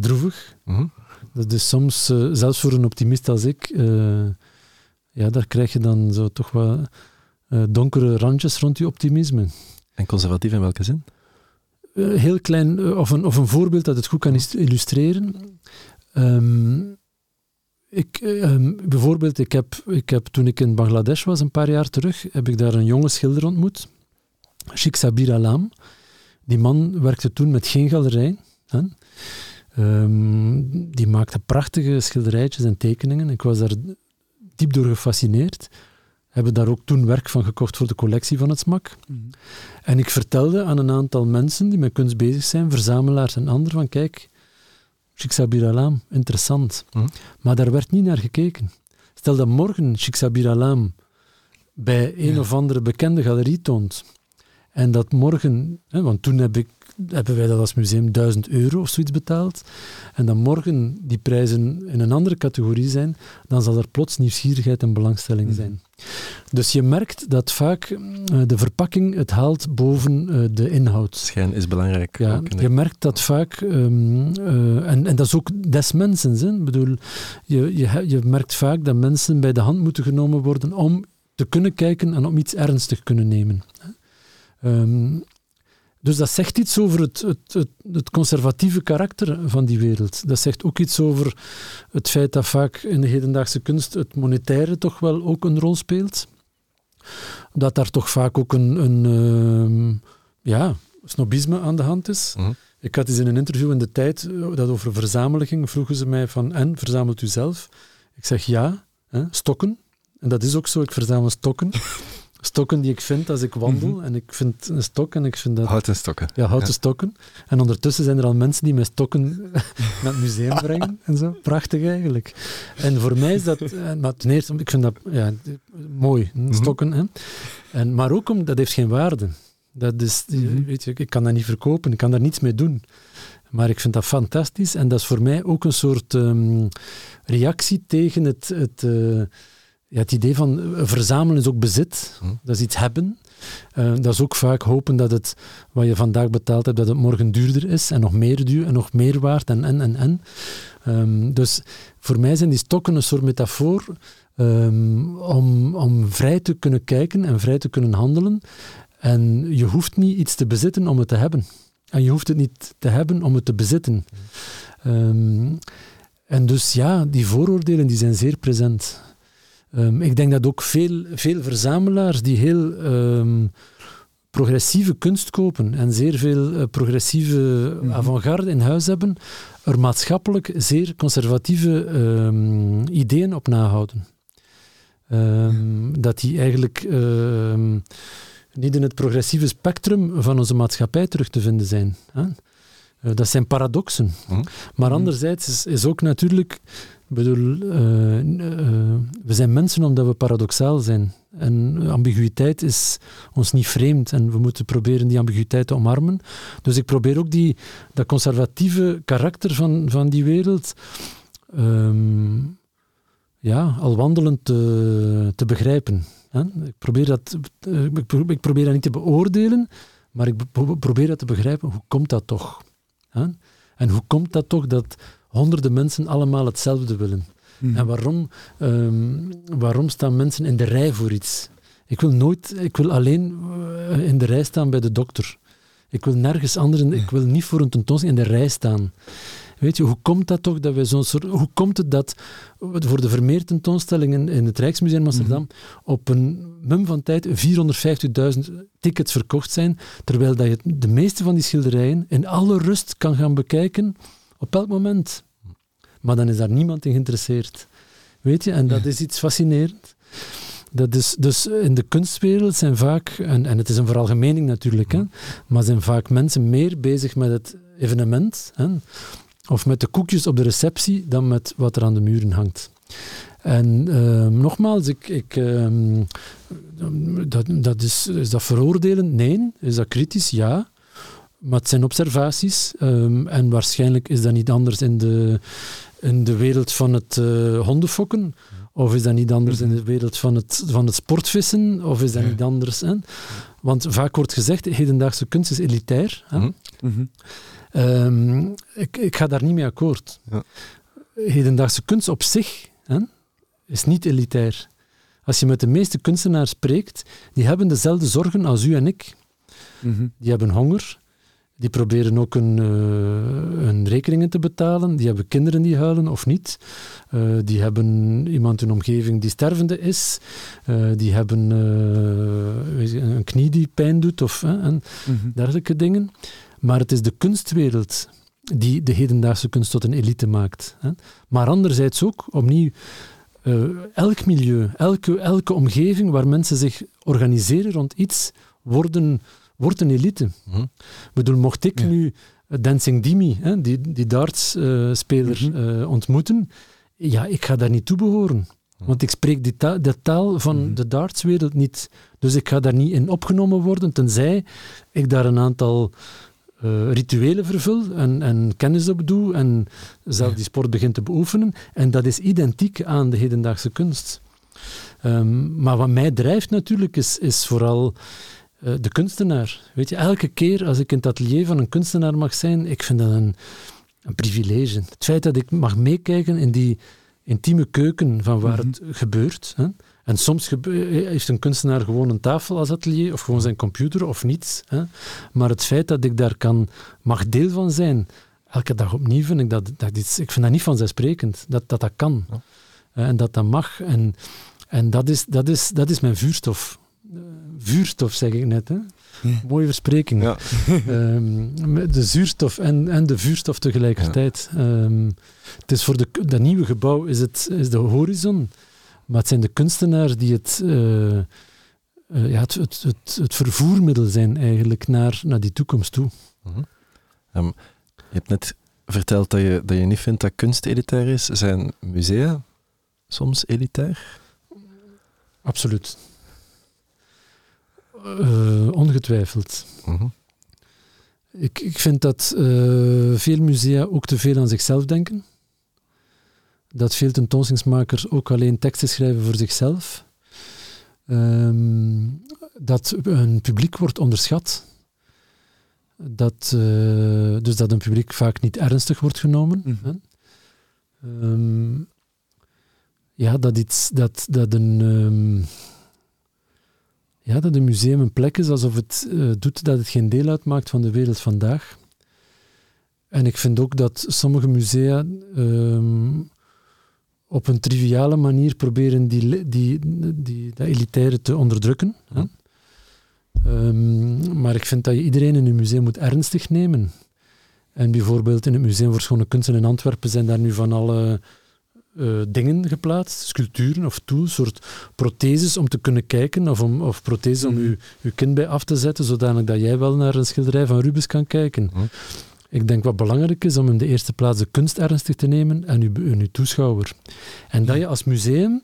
droevig. Mhm. Dat is soms, zelfs voor een optimist als ik, ja, daar krijg je dan zo toch wat donkere randjes rond je optimisme. En conservatief in welke zin? Heel klein, of een, of een voorbeeld dat het goed kan illustreren. Um, ik, ehm, bijvoorbeeld, ik heb, ik heb toen ik in Bangladesh was, een paar jaar terug, heb ik daar een jonge schilder ontmoet, Sheikh Sabir Alam. Die man werkte toen met geen galerij. Hè. Um, die maakte prachtige schilderijtjes en tekeningen. Ik was daar diep door gefascineerd. Hebben daar ook toen werk van gekocht voor de collectie van het SMAK. Mhm. En ik vertelde aan een aantal mensen die met kunst bezig zijn, verzamelaars en anderen, van kijk, Shiksabir Alam, interessant. Mhm. Maar daar werd niet naar gekeken. Stel dat morgen Shiksabir Alam bij een of andere bekende galerie toont. En dat morgen, hè, want toen heb ik, hebben wij dat als museum 1000 euro of zoiets betaald. En dan morgen die prijzen in een andere categorie zijn, dan zal er plots nieuwsgierigheid en belangstelling mhm. zijn. Dus je merkt dat vaak uh, de verpakking het haalt boven uh, de inhoud. Schijn is belangrijk. Ja, je merkt dat vaak, um, uh, en, en dat is ook des mensen. Ik bedoel, je, je, je merkt vaak dat mensen bij de hand moeten genomen worden om te kunnen kijken en om iets ernstig kunnen nemen. Um, dus dat zegt iets over het, het, het, het, conservatieve karakter van die wereld. Dat zegt ook iets over het feit dat vaak in de hedendaagse kunst het monetaire toch wel ook een rol speelt. Dat daar toch vaak ook een, een uh, ja, snobisme aan de hand is. Mhm. Ik had eens in een interview in de tijd eh, dat over verzamelen ging, vroegen ze mij van, en, verzamelt u zelf? Ik zeg ja, hè, stokken. En dat is ook zo, ik verzamel stokken. stokken die ik vind als ik wandel. Mhm. En ik vind een stok en ik vind dat... Houten stokken. Ja, houten stokken. En ondertussen zijn er al mensen die mijn stokken naar het museum brengen en zo. Prachtig eigenlijk. En voor mij is dat... Eh, maar ten eerste, ik vind dat ja, mooi, mhm. stokken. Hè. En, maar ook omdat dat heeft geen waarde. Dat is, mhm. weet je, ik kan dat niet verkopen, ik kan daar niets mee doen. Maar ik vind dat fantastisch en dat is voor mij ook een soort um, reactie tegen het... het uh, ja, het idee van eh, verzamelen is ook bezit. Hm. Dat is iets hebben. Uh, dat is ook vaak hopen dat het wat je vandaag betaald hebt, dat het morgen duurder is en nog meer duur en nog meer waard en en en en. Um, dus voor mij zijn die stokken een soort metafoor um, om, om vrij te kunnen kijken en vrij te kunnen handelen. En je hoeft niet iets te bezitten om het te hebben. En je hoeft het niet te hebben om het te bezitten. Um, en dus ja, die vooroordelen die zijn zeer present. Um, ik denk dat ook veel, veel verzamelaars die heel um, progressieve kunst kopen en zeer veel uh, progressieve mm -hmm. avant-garde in huis hebben, er maatschappelijk zeer conservatieve um, ideeën op nahouden. dat die eigenlijk niet in het progressieve spectrum van onze maatschappij terug te vinden zijn. Hè? Uh, dat zijn paradoxen. Mm -hmm. Maar anderzijds is, is ook natuurlijk ik bedoel, uh, uh, we zijn mensen omdat we paradoxaal zijn. En ambiguïteit is ons niet vreemd en we moeten proberen die ambiguïteit te omarmen. Dus ik probeer ook die, dat conservatieve karakter van, van die wereld um, ja, al wandelend te, te begrijpen. Hè? Ik, probeer dat, ik probeer dat niet te beoordelen, maar ik probeer dat te begrijpen. Hoe komt dat toch? Hè? En hoe komt dat toch dat honderden mensen allemaal hetzelfde willen. Hmm. En waarom, um, waarom staan mensen in de rij voor iets? Ik wil nooit, ik wil alleen uh, in de rij staan bij de dokter. Ik wil nergens anders, ik wil niet voor een tentoonstelling in de rij staan. Weet je, hoe komt dat toch dat wij zo'n soort. Hoe komt het dat voor de Vermeer tentoonstellingen in het Rijksmuseum Amsterdam mhm. op een mum van tijd 450.000 tickets verkocht zijn, terwijl dat je de meeste van die schilderijen in alle rust kan gaan bekijken op elk moment. Maar dan is daar niemand in geïnteresseerd. Weet je, en dat is iets fascinerend. Dat is, dus in de kunstwereld zijn vaak, en, en het is een veralgemening natuurlijk, hè, maar zijn vaak mensen meer bezig met het evenement hè, of met de koekjes op de receptie dan met wat er aan de muren hangt. En uh, nogmaals, ik, ik, uh, dat, dat is, is dat veroordelen? Nee. Is dat kritisch? Ja. Maar het zijn observaties. Ehm, en waarschijnlijk is dat niet anders in de, in de wereld van het uh, hondenfokken. Of is dat niet anders in de wereld van het, van het sportvissen? Of is dat niet anders? Hè? Want vaak wordt gezegd, hedendaagse kunst is elitair. Hè? Mhm. Mhm. Ehm, ik, ik ga daar niet mee akkoord. Ja. Hedendaagse kunst op zich hè, is niet elitair. Als je met de meeste kunstenaars spreekt, die hebben dezelfde zorgen als u en ik. Mhm. Die hebben honger, die proberen ook hun, uh, hun, rekeningen te betalen. Die hebben kinderen die huilen of niet. Uh, die hebben iemand in hun omgeving die stervende is. Uh, die hebben een knie die pijn doet of en mhm. dergelijke dingen. Maar het is de kunstwereld die de hedendaagse kunst tot een elite maakt. Hè. Maar anderzijds ook, opnieuw, elk milieu, elke, elke omgeving waar mensen zich organiseren rond iets, worden wordt een elite. Mm Ik bedoel, mocht ik nu Dancing Dimi, hè, die, die darts-speler, mhm. eh, ontmoeten, ja, ik ga daar niet toe behoren. Mhm. Want ik spreek die taal, de taal van mhm. de dartswereld niet. Dus ik ga daar niet in opgenomen worden, tenzij ik daar een aantal uh, rituelen vervul en, en kennis op doe en zelf die sport begin te beoefenen. En dat is identiek aan de hedendaagse kunst. Ehm, maar wat mij drijft natuurlijk is, is vooral eh, de kunstenaar. Weet je, elke keer als ik in het atelier van een kunstenaar mag zijn, ik vind dat een, een privilege. Het feit dat ik mag meekijken in die intieme keuken van waar het mhm. gebeurt. Hè. En soms heeft een kunstenaar gewoon een tafel als atelier, of gewoon zijn computer, of niets. Hè. Maar het feit dat ik daar kan, mag deel van zijn, elke dag opnieuw vind ik dat, dat iets, ik vind dat niet vanzelfsprekend, dat dat, dat kan. Eh, en dat dat mag. En, en dat, is, dat, is, dat is mijn vuurstof vuurstof, zeg ik net. Hè? Mooie verspreking. Ja. Ehm, de zuurstof en, en de vuurstof tegelijkertijd. Um, het is voor de, dat nieuwe gebouw is, het, is de horizon, maar het zijn de kunstenaars die het, uh, uh, ja, het, het, het, het, vervoermiddel zijn eigenlijk naar, naar die toekomst toe. Mhm. Ehm, je hebt net verteld dat je, dat je niet vindt dat kunst elitair is. Zijn musea soms elitair? Absoluut. Uh, ongetwijfeld. Mhm. ik, ik vind dat uh, veel musea ook te veel aan zichzelf denken. Dat veel tentoonstellingsmakers ook alleen teksten schrijven voor zichzelf. Um, dat een publiek wordt onderschat. Dat, uh, dus dat een publiek vaak niet ernstig wordt genomen. Mm um, ja, dat, iets, dat, dat een. Um, ja, dat een museum een plek is alsof het uh, doet dat het geen deel uitmaakt van de wereld vandaag. En ik vind ook dat sommige musea um, op een triviale manier proberen die, die, die, dat elitaire te onderdrukken. Hè? Um, maar ik vind dat je iedereen in een museum moet ernstig nemen. En bijvoorbeeld in het Museum voor Schone Kunsten in Antwerpen zijn daar nu van alle uh, dingen geplaatst, sculpturen of tools, soort protheses om te kunnen kijken, of, om, of protheses om je, mhm. kind bij af te zetten, zodanig dat jij wel naar een schilderij van Rubens kan kijken. Mhm. Ik denk wat belangrijk is om in de eerste plaats de kunst ernstig te nemen en uw, uw toeschouwer. En dat je als museum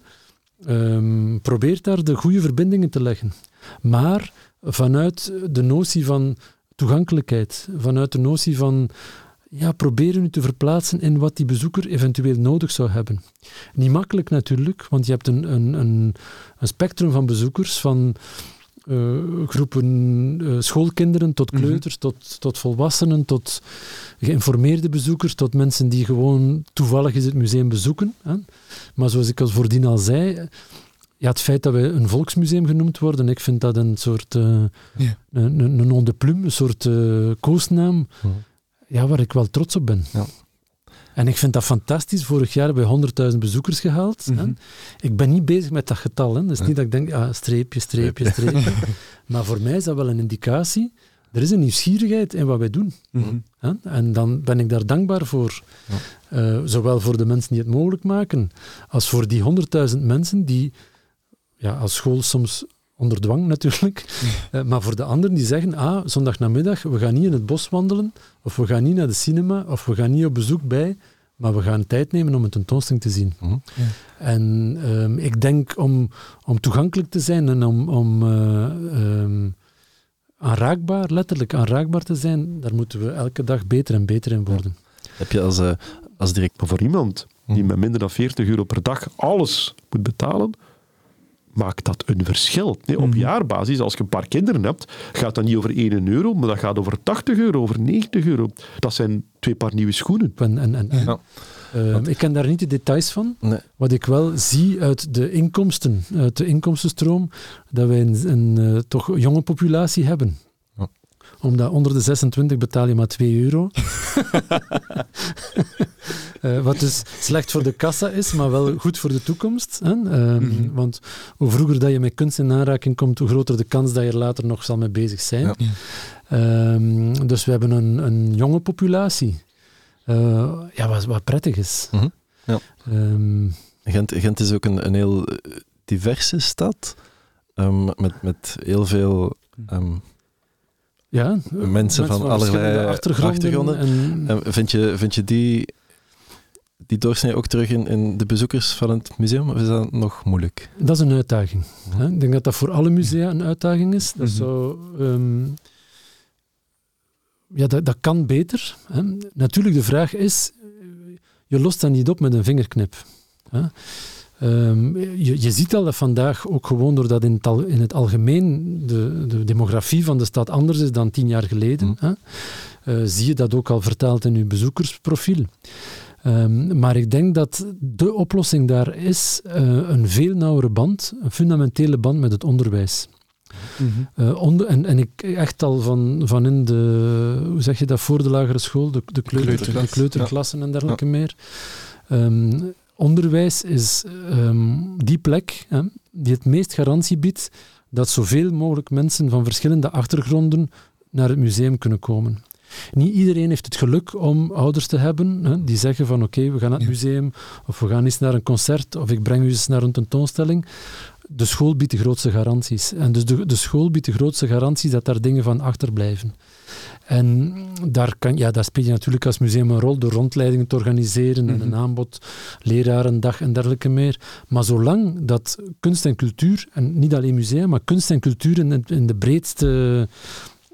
um, probeert daar de goede verbindingen te leggen. Maar vanuit de notie van toegankelijkheid, vanuit de notie van ja, proberen u te verplaatsen in wat die bezoeker eventueel nodig zou hebben. Niet makkelijk natuurlijk, want je hebt een, een, een, een spectrum van bezoekers, van uh, groepen uh, schoolkinderen tot mhm. kleuters, tot, tot volwassenen, tot geïnformeerde bezoekers, tot mensen die gewoon toevallig eens het museum bezoeken. Hè. Maar zoals ik al voordien al zei, ja, het feit dat we een volksmuseum genoemd worden, ik vind dat een soort uh, ja. een, een, een plume, een soort koosnaam. Mhm ja, waar ik wel trots op ben. Ja. En ik vind dat fantastisch. Vorig jaar hebben we 100.000 bezoekers gehaald. hè? Mhm. Ik ben niet bezig met dat getal. Hè? Dus niet dat ik denk, ja, streepje, streepje, streepje. maar voor mij is dat wel een indicatie. Er is een nieuwsgierigheid in wat wij doen. Mm hè? En dan ben ik daar dankbaar voor. Uh, zowel voor de mensen die het mogelijk maken, als voor die 100.000 mensen die ja, als school soms onder dwang natuurlijk. Uh, maar voor de anderen die zeggen, ah, zondagnamiddag, we gaan niet in het bos wandelen, of we gaan niet naar de cinema, of we gaan niet op bezoek bij, maar we gaan tijd nemen om een tentoonstelling te zien. Mhm. ja. En um, ik denk om, om toegankelijk te zijn en om, om uh, um, aanraakbaar, letterlijk aanraakbaar te zijn, daar moeten we elke dag beter en beter in worden. Heb je als, uh, als direct... Voor iemand die met minder dan 40 euro per dag alles moet betalen, maakt dat een verschil. Nee, op jaarbasis, als je een paar kinderen hebt, gaat dat niet over 1 euro, maar dat gaat over 80 euro, over 90 euro. Dat zijn twee paar nieuwe schoenen. En, en, en, ja. Uh, ik ken daar niet de details van. Nee. Wat ik wel zie uit de inkomsten, uit de inkomstenstroom, dat wij een, een uh, toch jonge populatie hebben omdat onder de 26 betaal je maar 2 euro. uh, wat dus slecht voor de kassa is, maar wel goed voor de toekomst. Hè? Um, mm-hmm. Want hoe vroeger dat je met kunst in aanraking komt, hoe groter de kans dat je er later nog zal mee bezig zijn. Ja. Um, dus we hebben een, een jonge populatie. Uh, ja, wat, wat prettig is. Mm-hmm. ja. um, Gent, Gent is ook een, een heel diverse stad. met, met heel veel ja, mensen, van, allerlei achtergronden. En... vind, je, vind je die, die doorsnee ook terug in, in de bezoekers van het museum, of is dat nog moeilijk? Dat is een uitdaging. Hè? Ik denk dat dat voor alle musea een uitdaging is. Dat, mhm. zou, um, ja, dat, dat kan beter. Hè? Natuurlijk, de vraag is, je lost dat niet op met een vingerknip. Hè? Um, je, je, ziet al dat vandaag ook gewoon doordat in het, al, in het algemeen de, de, demografie van de stad anders is dan tien jaar geleden, mm. hè, uh, zie je dat ook al vertaald in je bezoekersprofiel. Um, maar ik denk dat de oplossing daar is uh, een veel nauwere band, een fundamentele band met het onderwijs. Mm -hmm. uh, onder, en, en ik echt al van, van in de, hoe zeg je dat, voor de lagere school, de, de, kleuter, de kleuterklassen ja. en dergelijke ja. meer. Um, onderwijs is um, die plek hè, die het meest garantie biedt dat zoveel mogelijk mensen van verschillende achtergronden naar het museum kunnen komen. Niet iedereen heeft het geluk om ouders te hebben hè, die zeggen van oké, we gaan naar het museum of we gaan eens naar een concert of ik breng u eens naar een tentoonstelling. De school biedt de grootste garanties. En dus de, de school biedt de grootste garanties dat daar dingen van achterblijven. En daar, kan, ja, daar speel je natuurlijk als museum een rol door rondleidingen te organiseren en een mhm. aanbod, lerarendag en dergelijke meer. Maar zolang dat kunst en cultuur, en niet alleen museum, maar kunst en cultuur in, in de breedste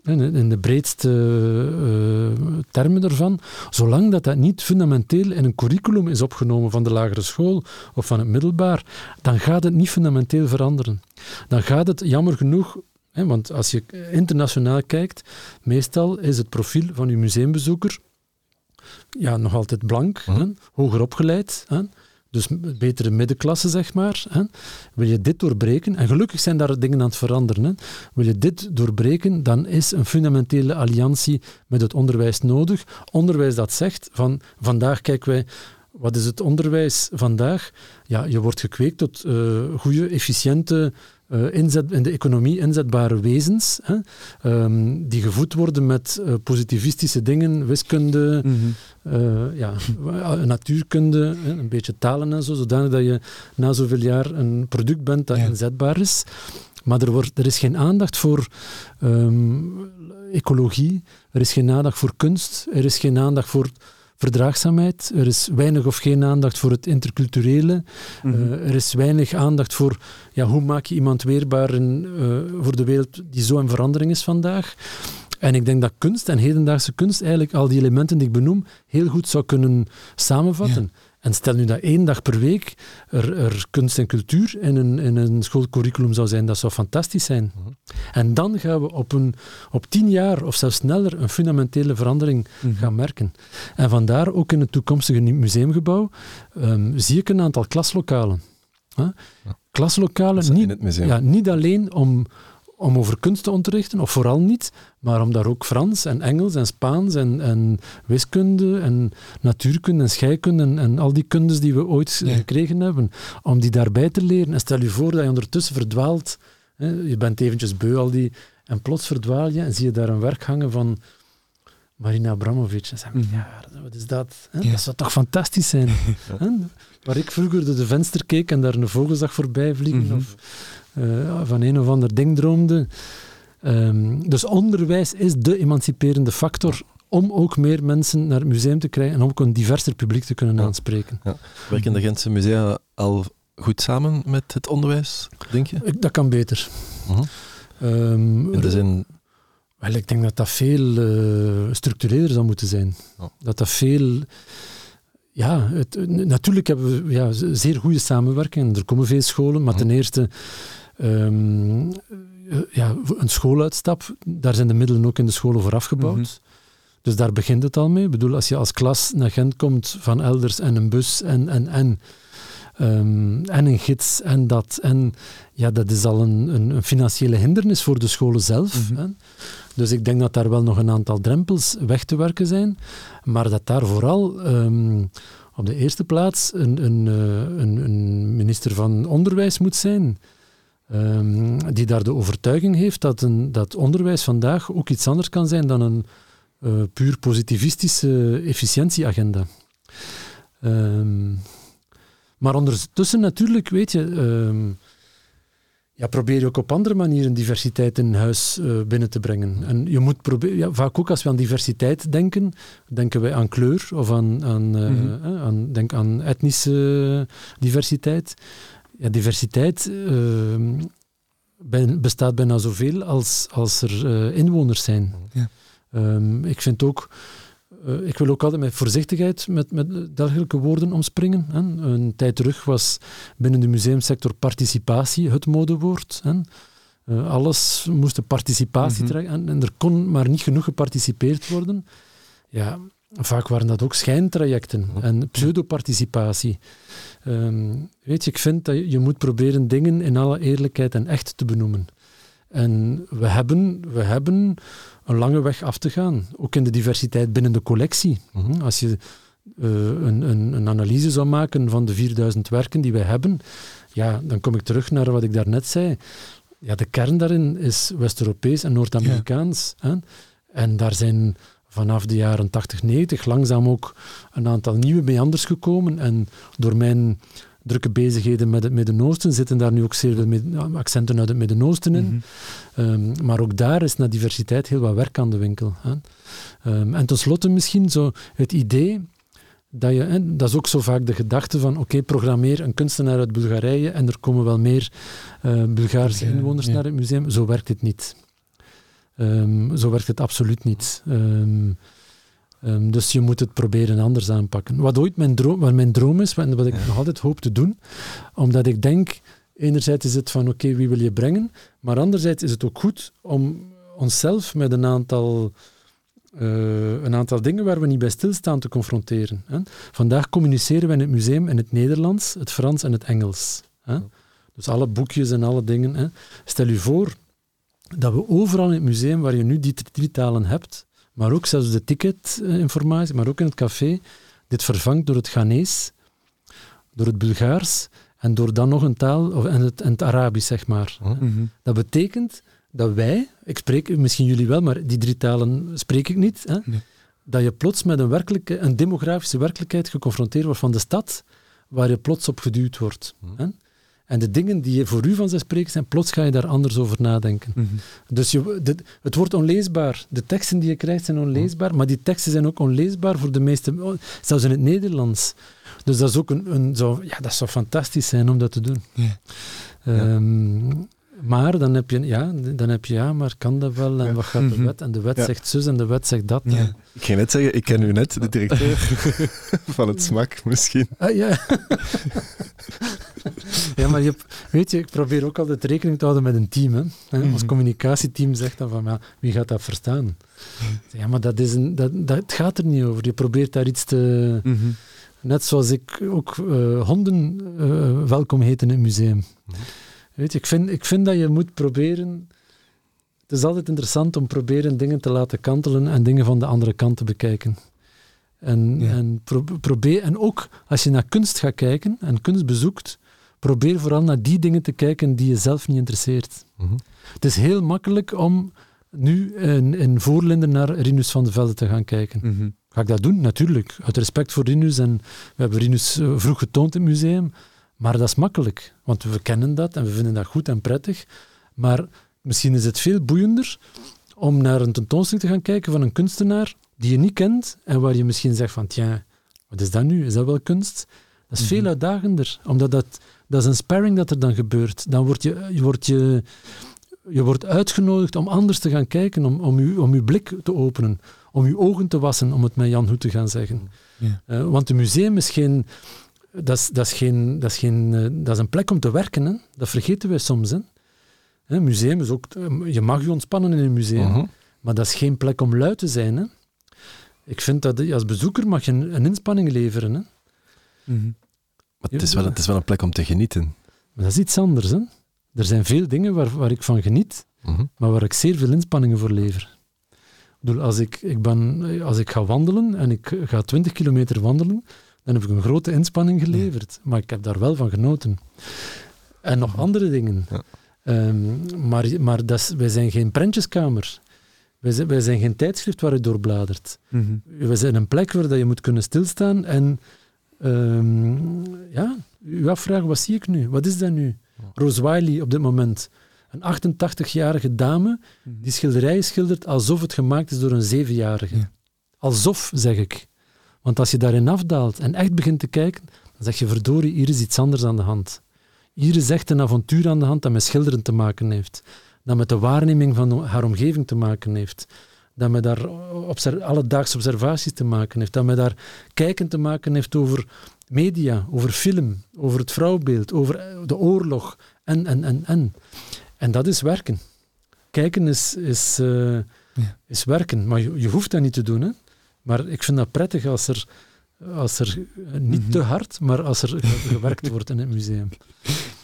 in de breedste uh, termen ervan, zolang dat dat niet fundamenteel in een curriculum is opgenomen van de lagere school of van het middelbaar, dan gaat het niet fundamenteel veranderen. Dan gaat het jammer genoeg want als je internationaal kijkt, meestal is het profiel van je museumbezoeker ja, nog altijd blank, hè, hoger opgeleid. Dus betere middenklasse, zeg maar. Hè. Wil je dit doorbreken, en gelukkig zijn daar dingen aan het veranderen, hè. wil je dit doorbreken, dan is een fundamentele alliantie met het onderwijs nodig. Onderwijs dat zegt van vandaag kijken wij wat is het onderwijs vandaag? Ja, je wordt gekweekt tot uh, goede, efficiënte uh, inzet, in de economie inzetbare wezens, hè, um, die gevoed worden met uh, positivistische dingen, wiskunde, mm -hmm. uh, ja, natuurkunde, een beetje talen en zo, zodanig dat je na zoveel jaar een product bent dat ja. inzetbaar is. Maar er, wordt, er is geen aandacht voor um, ecologie, er is geen aandacht voor kunst, er is geen aandacht voor verdraagzaamheid. Er is weinig of geen aandacht voor het interculturele. Mm -hmm. uh, er is weinig aandacht voor ja, hoe maak je iemand weerbaar in, uh, voor de wereld die zo in verandering is vandaag. En ik denk dat kunst en hedendaagse kunst eigenlijk al die elementen die ik benoem heel goed zou kunnen samenvatten. Ja. En stel nu dat één dag per week er, er kunst en cultuur in een, in een schoolcurriculum zou zijn, dat zou fantastisch zijn. Mm -hmm. En dan gaan we op, een, op tien jaar of zelfs sneller een fundamentele verandering mm -hmm. gaan merken. En vandaar ook in het toekomstige museumgebouw um, zie ik een aantal klaslokalen. Huh? Ja. Klaslokalen, niet, ja, niet alleen om om over kunst te onderrichten, of vooral niet, maar om daar ook Frans en Engels en Spaans en, en wiskunde en natuurkunde en scheikunde en, en, al die kundes die we ooit gekregen hebben, om die daarbij te leren. En stel je voor dat je ondertussen verdwaalt, hè, je bent eventjes beu al die, en plots verdwaal je en zie je daar een werk hangen van Marina Abramovic. En zeg, mm. ja, wat is dat? Hè? Ja. Dat zou toch fantastisch zijn? Waar ik vroeger door de venster keek en daar een vogel zag voorbij vliegen, mm -hmm. of van een of ander ding droomde. Um, dus onderwijs is de emanciperende factor om ook meer mensen naar het museum te krijgen en om ook een diverser publiek te kunnen aanspreken. Ja. Werken de Gentse musea al goed samen met het onderwijs, denk je? Dat kan beter. Uh -huh. um, In de zin Wel, ik denk dat dat veel uh, structureler zou moeten zijn. Dat dat veel... Ja, het, natuurlijk hebben we ja, zeer goede samenwerking. Er komen veel scholen, maar ten eerste... Um, ja, een schooluitstap, daar zijn de middelen ook in de scholen voor afgebouwd. Mhm. Dus daar begint het al mee. Ik bedoel, als je als klas naar Gent komt van elders en een bus en, en, en, um, en een gids en dat. En ja, dat is al een, een, een financiële hindernis voor de scholen zelf. Mhm. hè? Dus ik denk dat daar wel nog een aantal drempels weg te werken zijn. Maar dat daar vooral um, op de eerste plaats een, een, eh, een, een minister van Onderwijs moet zijn. Um, die daar de overtuiging heeft dat, een, dat onderwijs vandaag ook iets anders kan zijn dan een uh, puur positivistische efficiëntieagenda. Um, maar ondertussen natuurlijk, weet je, um, ja, probeer je ook op andere manieren diversiteit in huis uh, binnen te brengen. En je moet proberen, ja, vaak ook als we aan diversiteit denken, denken wij aan kleur of aan, aan, uh, mm -hmm. aan, denk aan etnische diversiteit. Ja, diversiteit uh, bestaat bijna zoveel als, als er inwoners zijn. Ja. Um, ik vind ook uh, ik wil ook altijd met voorzichtigheid met, met dergelijke woorden omspringen. Hè. Een tijd terug was binnen de museumsector participatie het modewoord. Hè. Uh, alles moest participatie mm -hmm. trekken en, en, er kon maar niet genoeg geparticipeerd worden. Ja, vaak waren dat ook schijntrajecten en pseudoparticipatie. Um, weet je, ik vind dat je, moet proberen dingen in alle eerlijkheid en echt te benoemen. En we hebben, we hebben een lange weg af te gaan. Ook in de diversiteit binnen de collectie. Mhm. Als je uh, een, een, een, analyse zou maken van de 4000 werken die wij hebben, ja, dan kom ik terug naar wat ik daarnet zei. Ja, de kern daarin is West-Europees en Noord-Amerikaans. Ja. En daar zijn vanaf de jaren 80, 90 langzaam ook een aantal nieuwe meanders gekomen. En door mijn drukke bezigheden met het Midden-Oosten zitten daar nu ook zeer veel accenten uit het Midden-Oosten in. Mhm. Ehm, maar ook daar is naar diversiteit heel wat werk aan de winkel. Hè. Um, en tenslotte misschien zo het idee dat je, dat is ook zo vaak de gedachte van oké, programmeer een kunstenaar uit Bulgarije en er komen wel meer uh, Bulgaarse inwoners naar het museum. Zo werkt het niet. Um, zo werkt het absoluut niet. Um, Um, dus je moet het proberen anders aanpakken. Wat ooit mijn droom, wat mijn droom is, wat, wat ik nog altijd hoop te doen, omdat ik denk, enerzijds is het van oké, okay, wie wil je brengen, maar anderzijds is het ook goed om onszelf met een aantal, uh, een aantal dingen waar we niet bij stilstaan te confronteren. Hè. Vandaag communiceren we in het museum in het Nederlands, het Frans en het Engels. Hè. Dus alle boekjes en alle dingen. Hè. Stel je voor dat we overal in het museum, waar je nu die drie talen hebt, maar ook zelfs de ticketinformatie, maar ook in het café, dit vervangt door het Ghanese, door het Bulgaars en door dan nog een taal, of, en, het, en het Arabisch, zeg maar. Mm Dat betekent dat wij, ik spreek misschien jullie wel, maar die drie talen spreek ik niet, hè, nee. dat je plots met een, werkelijke, een demografische werkelijkheid geconfronteerd wordt van de stad, waar je plots op geduwd wordt. Mm hè. En de dingen die voor u vanzelfsprekend zijn, plots ga je daar anders over nadenken. Mm -hmm. Dus je, de, het wordt onleesbaar. De teksten die je krijgt zijn onleesbaar, maar die teksten zijn ook onleesbaar voor de meeste, zelfs in het Nederlands. Dus dat is ook een, een zo, ja, dat zou fantastisch zijn om dat te doen. Um, ja. Maar dan heb je, ja, dan heb je, ja, maar kan dat wel? En ja. wat gaat de mhm. wet? En de wet ja. zegt zus en de wet zegt dat. Ja. Ik ga net zeggen, ik ken u net, de directeur van het SMAK misschien. Ah, ja. ja, maar je, weet je, ik probeer ook altijd rekening te houden met een team. Hè. Ons mhm. communicatieteam zegt dan van, ja, wie gaat dat verstaan? Ja, maar dat is een, dat, dat, gaat er niet over. Je probeert daar iets te... -hmm. Net zoals ik ook uh, honden uh, welkom heet in het museum. -hmm. Weet je, ik vind, ik vind dat je moet proberen... Het is altijd interessant om proberen dingen te laten kantelen en dingen van de andere kant te bekijken. En, ja. en, pro probeer, en ook als je naar kunst gaat kijken en kunst bezoekt, probeer vooral naar die dingen te kijken die je zelf niet interesseert. Mm -hmm. Het is heel makkelijk om nu in, in Voorlinden naar Rinus van de Velde te gaan kijken. Mm -hmm. Ga ik dat doen? Natuurlijk. Uit respect voor Rinus. En we hebben Rinus eh, vroeg getoond in het museum. Maar dat is makkelijk, want we kennen dat en we vinden dat goed en prettig. Maar misschien is het veel boeiender om naar een tentoonstelling te gaan kijken van een kunstenaar die je niet kent en waar je misschien zegt van, tja, wat is dat nu? Is dat wel kunst? Dat is mm -hmm. veel uitdagender, omdat dat, dat is een sparring dat er dan gebeurt. Dan word je, je, wordt je je wordt uitgenodigd om anders te gaan kijken, om, om, u, om uw blik te openen, om uw ogen te wassen, om het met Jan Hoed te gaan zeggen. Ja. Uh, want het museum is geen... Dat is, dat, is geen, dat, is geen, uh, dat is een plek om te werken. Hè? Dat vergeten wij soms. Hè? Een museum is ook... Je mag je ontspannen in een museum, uh -huh. maar dat is geen plek om lui te zijn. Hè? Ik vind dat als bezoeker mag je een, een inspanning leveren. Hè? Mm -hmm. Maar het is, wel, het is wel een plek om te genieten. Maar dat is iets anders. Hè? Er zijn veel dingen waar, waar ik van geniet, mm -hmm. maar waar ik zeer veel inspanningen voor lever. Ik bedoel, als ik, ik, ben, als ik ga wandelen en ik ga 20 kilometer wandelen, dan heb ik een grote inspanning geleverd. Ja. Maar ik heb daar wel van genoten. En nog andere dingen. Ja. Um, maar maar dat is, wij zijn geen prentjeskamer. Wij zijn, wij zijn geen tijdschrift waar je doorbladert. Mm -hmm. Wij zijn een plek waar dat je moet kunnen stilstaan en um, ja, u afvragen, wat zie ik nu? Wat is dat nu? Rose Wiley op dit moment. Een 88-jarige dame die schilderijen schildert alsof het gemaakt is door een zevenjarige. Ja. Alsof, zeg ik. Want als je daarin afdaalt en echt begint te kijken, dan zeg je, verdorie, hier is iets anders aan de hand. Hier is echt een avontuur aan de hand dat met schilderen te maken heeft. Dat met de waarneming van haar omgeving te maken heeft. Dat met daar observ alledaagse observaties te maken heeft. Dat met daar kijken te maken heeft over media, over film, over het vrouwbeeld, over de oorlog en, en, en, en. En dat is werken. Kijken is, is, uh, ja. is werken, maar je, je, hoeft dat niet te doen. Hè? Maar ik vind dat prettig als er, als er niet mm -hmm. te hard, maar als er gewerkt wordt in het museum.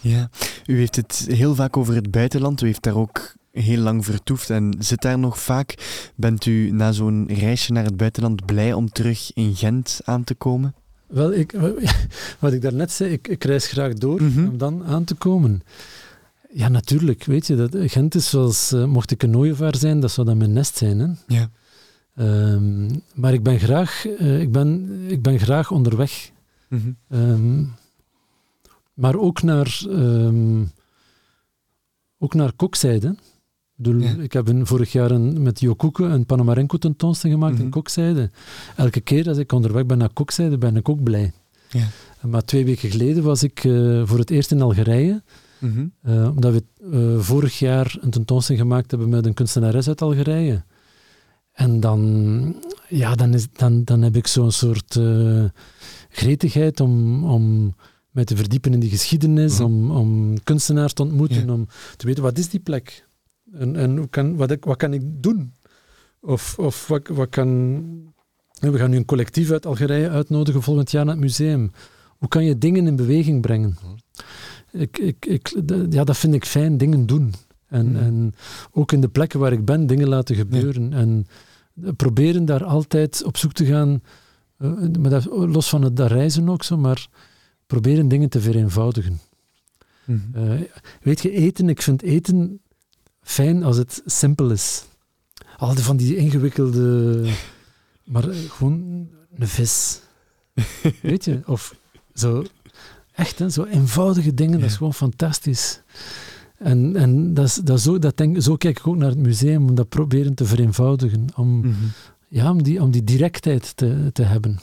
Ja, u heeft het heel vaak over het buitenland. U heeft daar ook heel lang vertoefd en zit daar nog vaak. Bent u na zo'n reisje naar het buitenland blij om terug in Gent aan te komen? Wel, ik, wat ik daarnet zei, ik, ik reis graag door mm -hmm. om dan aan te komen. Ja, natuurlijk. Weet je, dat, Gent is zoals, uh, mocht ik een ooievaar zijn, dat zou dan mijn nest zijn. Hè? Ja. Um, maar ik ben graag, uh, ik ben, ik ben graag onderweg. Mm -hmm. um, maar ook naar, um, ook naar kokzijde. Bedoel, ja. Ik heb een, vorig jaar een, met Jo Koeken een Panamarenko tentoonstelling gemaakt mm -hmm. in Kokzijde. Elke keer als ik onderweg ben naar Kokzijde, ben ik ook blij. Ja. Maar twee weken geleden was ik uh, voor het eerst in Algerije. Mm -hmm. uh, omdat we uh, vorig jaar een tentoonstelling gemaakt hebben met een kunstenares uit Algerije. En dan, ja, dan, is, dan, dan heb ik zo'n soort gretigheid om, om mij te verdiepen in die geschiedenis, mm -hmm. om, om kunstenaars te ontmoeten, ja. om te weten wat is die plek en, en hoe kan, wat, ik, wat kan ik doen? Of, of wat, wat kan... We gaan nu een collectief uit Algerije uitnodigen volgend jaar naar het museum. Hoe kan je dingen in beweging brengen? Ik, ik, ik, ja, dat vind ik fijn, dingen doen. En, mm. en ook in de plekken waar ik ben, dingen laten gebeuren. Ja. En proberen daar altijd op zoek te gaan, uh, maar dat, los van het dat reizen ook zo, maar proberen dingen te vereenvoudigen. Mm. Uh, weet je, eten, ik vind eten fijn als het simpel is. Al die van die ingewikkelde... Maar gewoon een vis. Weet je? Of zo... Echt, hè, zo eenvoudige dingen, ja. dat is gewoon fantastisch. En, en dat is, dat zo, dat denk, zo kijk ik ook naar het museum, om dat proberen te vereenvoudigen. Om, mm -hmm. ja, om, die, om die directheid te, te hebben.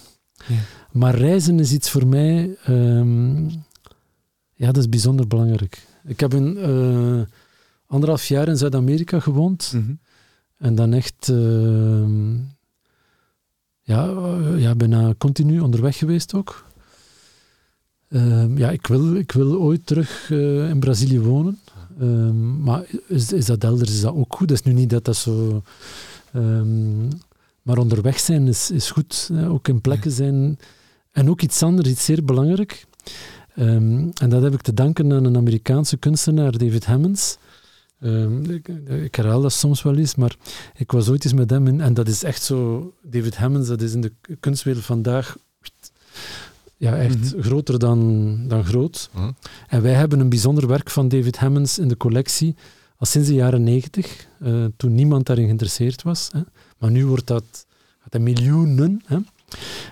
Ja. Maar reizen is iets voor mij... Um, ja, dat is bijzonder belangrijk. Ik heb een... Uh, anderhalf jaar in Zuid-Amerika gewoond. Mm -hmm. En dan echt uh, ja, uh, ja, bijna continu onderweg geweest ook. Uh, ja, ik wil, ik wil ooit terug eh, in Brazilië wonen. Ehm, maar is, is dat elders is dat ook goed? Dat is nu niet dat dat zo... Um, maar onderweg zijn is, is goed. Hè? Ook in plekken zijn. En ook iets anders, iets zeer belangrijk. Um, en dat heb ik te danken aan een Amerikaanse kunstenaar, David Hammonds. Um, ik, ik, herhaal dat soms wel eens, maar ik was ooit eens met hem in, en dat is echt zo, David Hammonds, dat is in de kunstwereld vandaag ja, echt mm -hmm. groter dan, dan groot. Mm -hmm. En wij hebben een bijzonder werk van David Hammonds in de collectie, al sinds de jaren negentig, uh, toen niemand daarin geïnteresseerd was. Hè. Maar nu wordt dat, gaat dat miljoenen. Hè.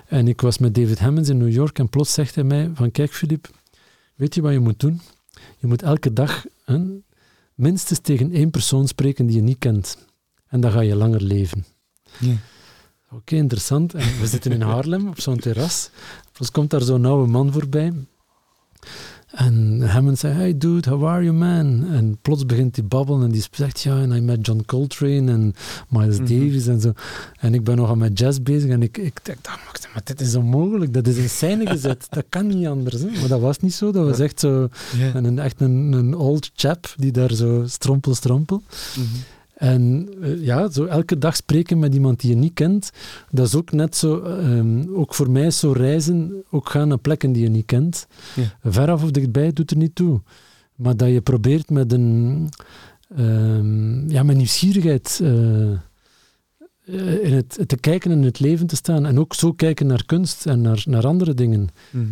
En ik was met David Hammonds in New York en plots zegt hij mij van, kijk Filip, weet je wat je moet doen? Je moet elke dag hè, minstens tegen één persoon spreken die je niet kent. En dan ga je langer leven. Ja. Oké, okay, interessant. En we zitten in Haarlem op zo'n terras. Plots komt daar zo'n oude man voorbij. En Hammond zei, hey dude, how are you man? En plots begint hij babbelen en die zegt, ja, en I met John Coltrane en Miles Mhm. Davis en zo. En ik ben nog aan mijn jazz bezig en ik, ik dacht, ah, maar- dit is onmogelijk, dat is in scène gezet, dat kan niet anders. Hè? Maar dat was niet zo, dat was echt zo, Ja. een, echt een, een old chap die daar zo strompel, strompel. Mhm. En eh, ja, zo elke dag spreken met iemand die je niet kent, dat is ook net zo, ehm, ook voor mij is zo reizen, ook gaan naar plekken die je niet kent. Ja. Veraf of dichtbij doet er niet toe. Maar dat je probeert met een, ehm, ja, met nieuwsgierigheid eh, eh, in het, te kijken en in het leven te staan. En ook zo kijken naar kunst en naar, naar andere dingen. Mhm.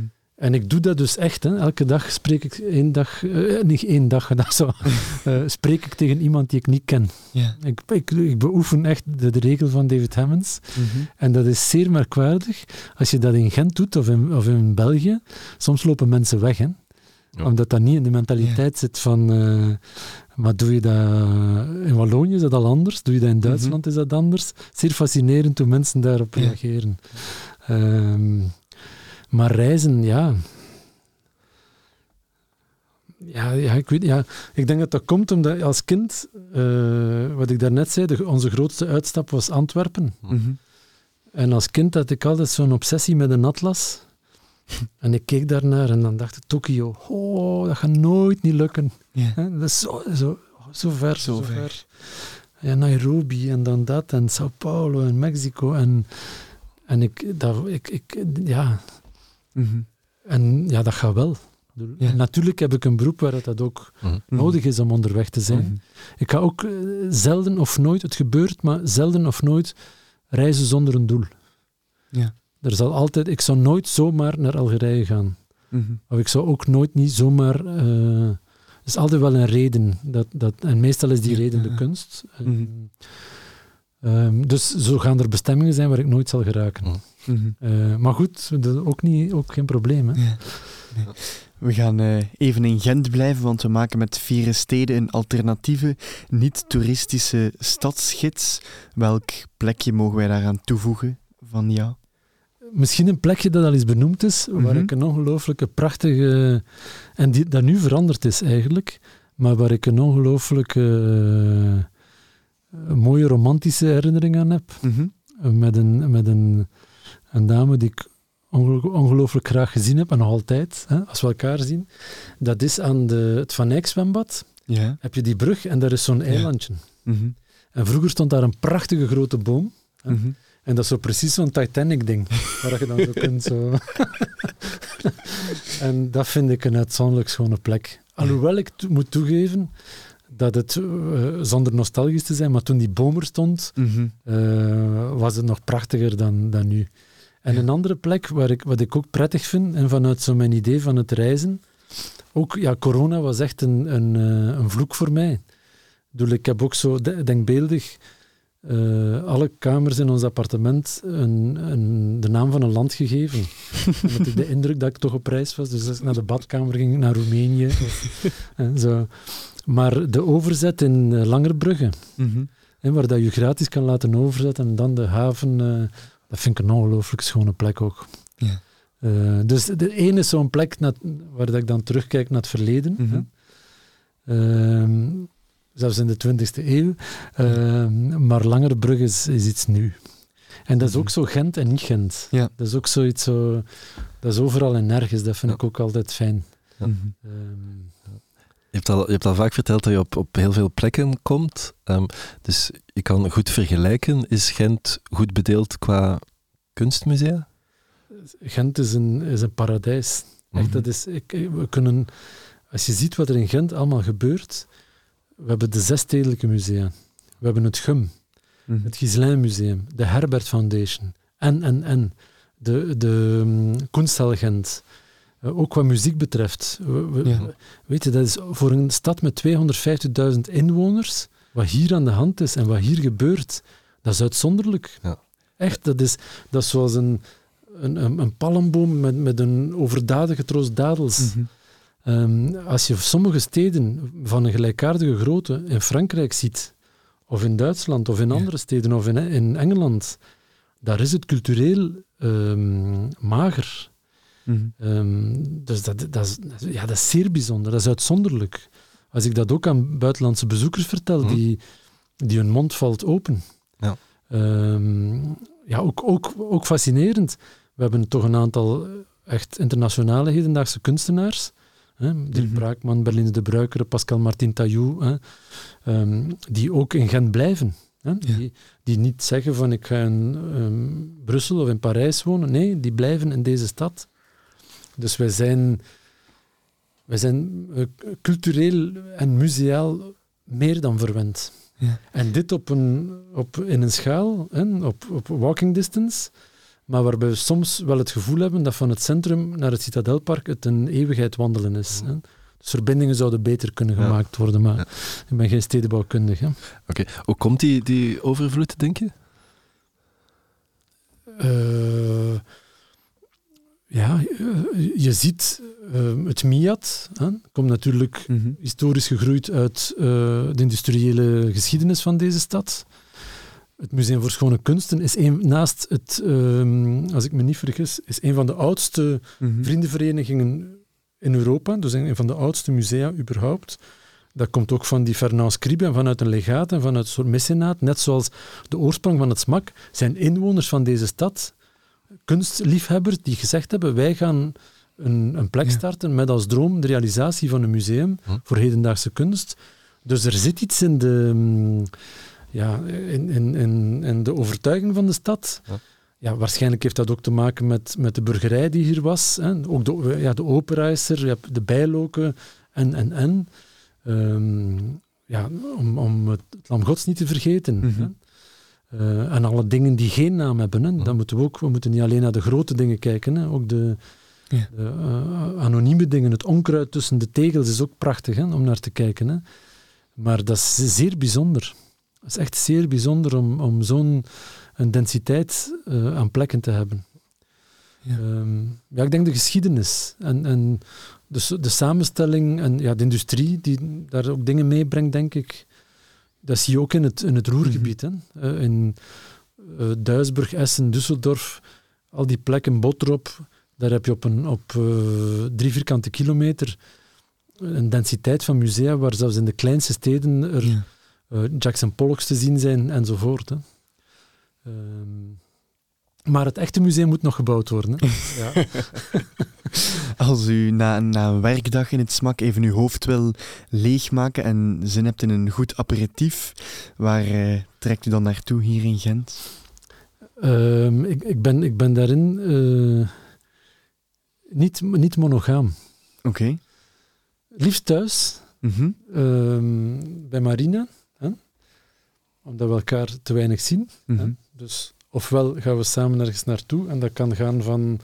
En ik doe dat dus echt. Hè. Elke dag spreek ik één dag, eh, niet één dag, dat zo, eh, spreek ik tegen iemand die ik niet ken. Ik, ik, ik beoefen echt de, de regel van David Hammonds. Mhm. En dat is zeer merkwaardig. Als je dat in Gent doet of in, of in België, soms lopen mensen weg. Hè? Ja. Omdat dat niet in de mentaliteit zit van... eh, maar doe je dat in Wallonië, is dat al anders? Doe je dat in Duitsland, is dat anders? Zeer fascinerend hoe mensen daarop Ja. reageren. Ehm, maar reizen, ja... Ja, ja, ik weet, ja, ik denk dat dat komt omdat als kind, eh, wat ik daarnet zei, de, onze grootste uitstap was Antwerpen. Mhm. En als kind had ik altijd zo'n obsessie met een atlas. En ik keek daarnaar en dan dacht ik, Tokio, oh, dat gaat nooit niet lukken. Dat is zo, zo, zo ver, zo, Zo ver. ver. Ja, Nairobi en dan dat en Sao Paulo en Mexico. En, en ik, dat, ik, ik, ja, Mhm. en ja, dat gaat wel. Ja. Natuurlijk heb ik een beroep waar het dat ook Mhm. nodig is om onderweg te zijn. Mhm. Ik ga ook eh, zelden of nooit, het gebeurt, maar zelden of nooit reizen zonder een doel. Ja. Er zal altijd, ik zou nooit zomaar naar Algerije gaan. Mhm. Of ik zou ook nooit niet zomaar. eh, er is altijd wel een reden. Dat, dat, en meestal is die Ja, reden de ja. kunst. Mhm. Ehm, dus zo gaan er bestemmingen zijn waar ik nooit zal geraken. Mhm. Eh, maar goed, dat ook, niet, ook geen probleem. Hè. Ja. Nee. We gaan eh, even in Gent blijven, want we maken met Vieren Steden een alternatieve, niet-toeristische stadsgids. Welk plekje mogen wij daaraan toevoegen van jou? Misschien een plekje dat al eens benoemd is, waar Mhm. ik een ongelooflijke prachtige. En die, dat nu veranderd is eigenlijk, maar waar ik een ongelooflijke. eh, mooie romantische herinnering aan heb. Mhm. met een, met een, een dame die ik onge- ongelooflijk graag gezien heb, en nog altijd, hè, als we elkaar zien. Dat is aan de, het Van Eyck zwembad. Ja. Heb je die brug en daar is zo'n eilandje. Mhm. En vroeger stond daar een prachtige grote boom. Hè? Mhm. En dat is zo precies zo'n Titanic-ding, waar je dan zo kunt zo... en dat vind ik een uitzonderlijk schone plek. Alhoewel ik moet toegeven dat het, eh, zonder nostalgisch te zijn, maar toen die boom er stond, Mhm. eh, was het nog prachtiger dan, dan nu. En een andere plek waar ik, wat ik ook prettig vind, en vanuit zo mijn idee van het reizen, ook, ja, corona was echt een, een, eh, een vloek voor mij. Ik heb ook zo de- denkbeeldig eh, alle kamers in ons appartement een, een, de naam van een land gegeven. Omdat ik de indruk dat ik toch op reis was. Dus als ik naar de badkamer ging, naar Roemenië. of- en zo. Maar de overzet in eh, Langerbrugge, Mhm. Hè, waar dat je gratis kan laten overzetten en dan de haven, dat vind ik een ongelooflijk schone plek ook. Ja. Eh, dus de ene is zo'n plek naar- waar dat ik dan terugkijk naar het verleden. Mhm. Ehm, zelfs in de 20e eeuw. Ehm, maar Langerbrug is, is iets nieuw. En dat is ook Mhm. zo Gent en niet Gent. Ja. Dat is ook zoiets zo... Dat is overal en nergens. Dat vind Ja. ik ook altijd fijn. Ja. Mhm. Je hebt, al, je hebt al vaak verteld dat je op, op heel veel plekken komt. Ehm, dus je kan goed vergelijken. Is Gent goed bedeeld qua kunstmusea? Gent is een, is een paradijs. Echt, Mhm. dat is, ik, we kunnen, als je ziet wat er in Gent allemaal gebeurt, we hebben de zes stedelijke musea. We hebben het GUM, Mhm. het Giselin Museum, de Herbert Foundation, en, en, en, de, de um, Gent. Eh, ook wat muziek betreft. We- we- Ja. Weet je, dat is voor een stad met 250.000 inwoners, wat hier aan de hand is en wat hier gebeurt, dat is uitzonderlijk. Ja. Echt, dat is, dat is zoals een, een, een, een palmboom met, met een overdadige troost dadels. Mhm. Ehm, als je sommige steden van een gelijkaardige grootte in Frankrijk ziet, of in Duitsland, of in Ja. andere steden, of in, in Engeland, daar is het cultureel ehm, mager. Mhm. Ehm, dus dat, dat, is, ja, dat is zeer bijzonder, dat is uitzonderlijk. Als ik dat ook aan buitenlandse bezoekers vertel, Mhm. die, die hun mond valt open. Ja. Ehm, ja, ook, ook, ook fascinerend. We hebben toch een aantal echt internationale hedendaagse kunstenaars. Hè, Dirk Mhm. Braakman, Berlinde de Bruikere, Pascal Martin Taillou, hè, ehm, die ook in Gent blijven. Hè, die, die niet zeggen van ik ga in Brussel of in Parijs wonen. Nee, die blijven in deze stad. Dus wij zijn, wij zijn eh, cultureel en museaal meer dan verwend. Ja. En dit op een, op, in een schaal, hè, op, op walking distance, maar waarbij we soms wel het gevoel hebben dat van het centrum naar het Citadelpark het een eeuwigheid wandelen is. Hè. Dus verbindingen zouden beter kunnen gemaakt worden, maar Ja. ik ben geen stedenbouwkundige. Oké, hoe komt die, die overvloed, denk je? Eh, ja, eh, je ziet eh, het MIAT, hè, komt natuurlijk Mhm. historisch gegroeid uit eh, de industriële geschiedenis van deze stad. Het Museum voor Schone Kunsten is een, naast het, ehm, als ik me niet vergis, is een van de oudste Mhm. vriendenverenigingen in Europa, dus een van de oudste musea überhaupt. Dat komt ook van die Fernand Scribe en vanuit een legaat en vanuit een soort mecenaat. Net zoals de oorsprong van het smak zijn inwoners van deze stad, kunstliefhebbers, die gezegd hebben wij gaan een, een plek Ja. starten met als droom de realisatie van een museum Hm. voor hedendaagse kunst. Dus er zit iets in de, mm, ja, in, in, in, in de overtuiging van de stad. Ja. Ja, waarschijnlijk heeft dat ook te maken met, met de burgerij die hier was. Hè. Ook de, ja, de opera is er, je hebt de bijloken en, en, en. Ehm, ja, om, om het Lam Gods niet te vergeten. Mhm. Eh, en alle dingen die geen naam hebben. Hè. Mhm. Dan moeten we ook, we moeten niet alleen naar de grote dingen kijken. Hè. Ook de, Ja. de eh, anonieme dingen, het onkruid tussen de tegels is ook prachtig hè, om naar te kijken. Hè. Maar dat is zeer bijzonder. Het is echt zeer bijzonder om, om zo'n een densiteit eh, aan plekken te hebben. Ja. Ehm, ja, ik denk de geschiedenis en, en de, s- de samenstelling en ja, de industrie die daar ook dingen meebrengt, denk ik. Dat zie je ook in het, in het Roergebied. hè. Eh, in eh, Duisburg, Essen, Düsseldorf, al die plekken, Botrop, daar heb je op, een, op eh, drie vierkante kilometer een densiteit van musea waar zelfs in de kleinste steden er Ja. Jackson Pollocks te zien zijn enzovoort. Hè. Ehm, maar het echte museum moet nog gebouwd worden. Hè. ja. Als u na, na een werkdag in het smak even uw hoofd wil leegmaken en zin hebt in een goed aperitief, waar eh, trekt u dan naartoe hier in Gent? Ehm, ik, ik, ben, ik ben daarin eh, niet, niet monogaam. Oké. Liefst thuis, Mhm. ehm, bij Marina, hè, omdat we elkaar te weinig zien. Mhm. Dus ofwel gaan we samen ergens naartoe en dat kan gaan van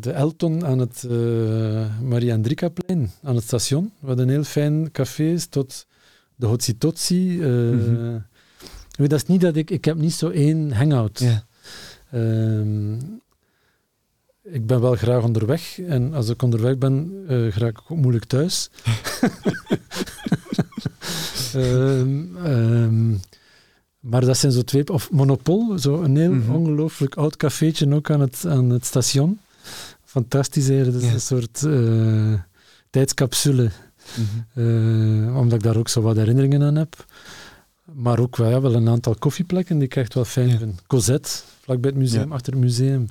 de Elton aan het uh, Maria Andrikaplein, aan het station, wat een heel fijn café is, tot de Hotsi Totsi. eh, Mhm. weet, Dat is niet dat ik... Ik heb niet zo één hangout. Ja. Ehm, ik ben wel graag onderweg en als ik onderweg ben, eh ga ik ook moeilijk thuis. Ehm, ehm, maar dat zijn zo twee... Of Monopol, zo een heel Mhm. ongelooflijk oud cafeetje ook aan het, aan het station. Fantastisch eigenlijk. Dat is Ja. een soort eh, tijdscapsule. Mhm. Eh, omdat ik daar ook zo wat herinneringen aan heb. Maar ook wel, ja, wel een aantal koffieplekken die ik echt wel fijn Ja. vind. Cosette, vlakbij het museum, Ja. achter het museum.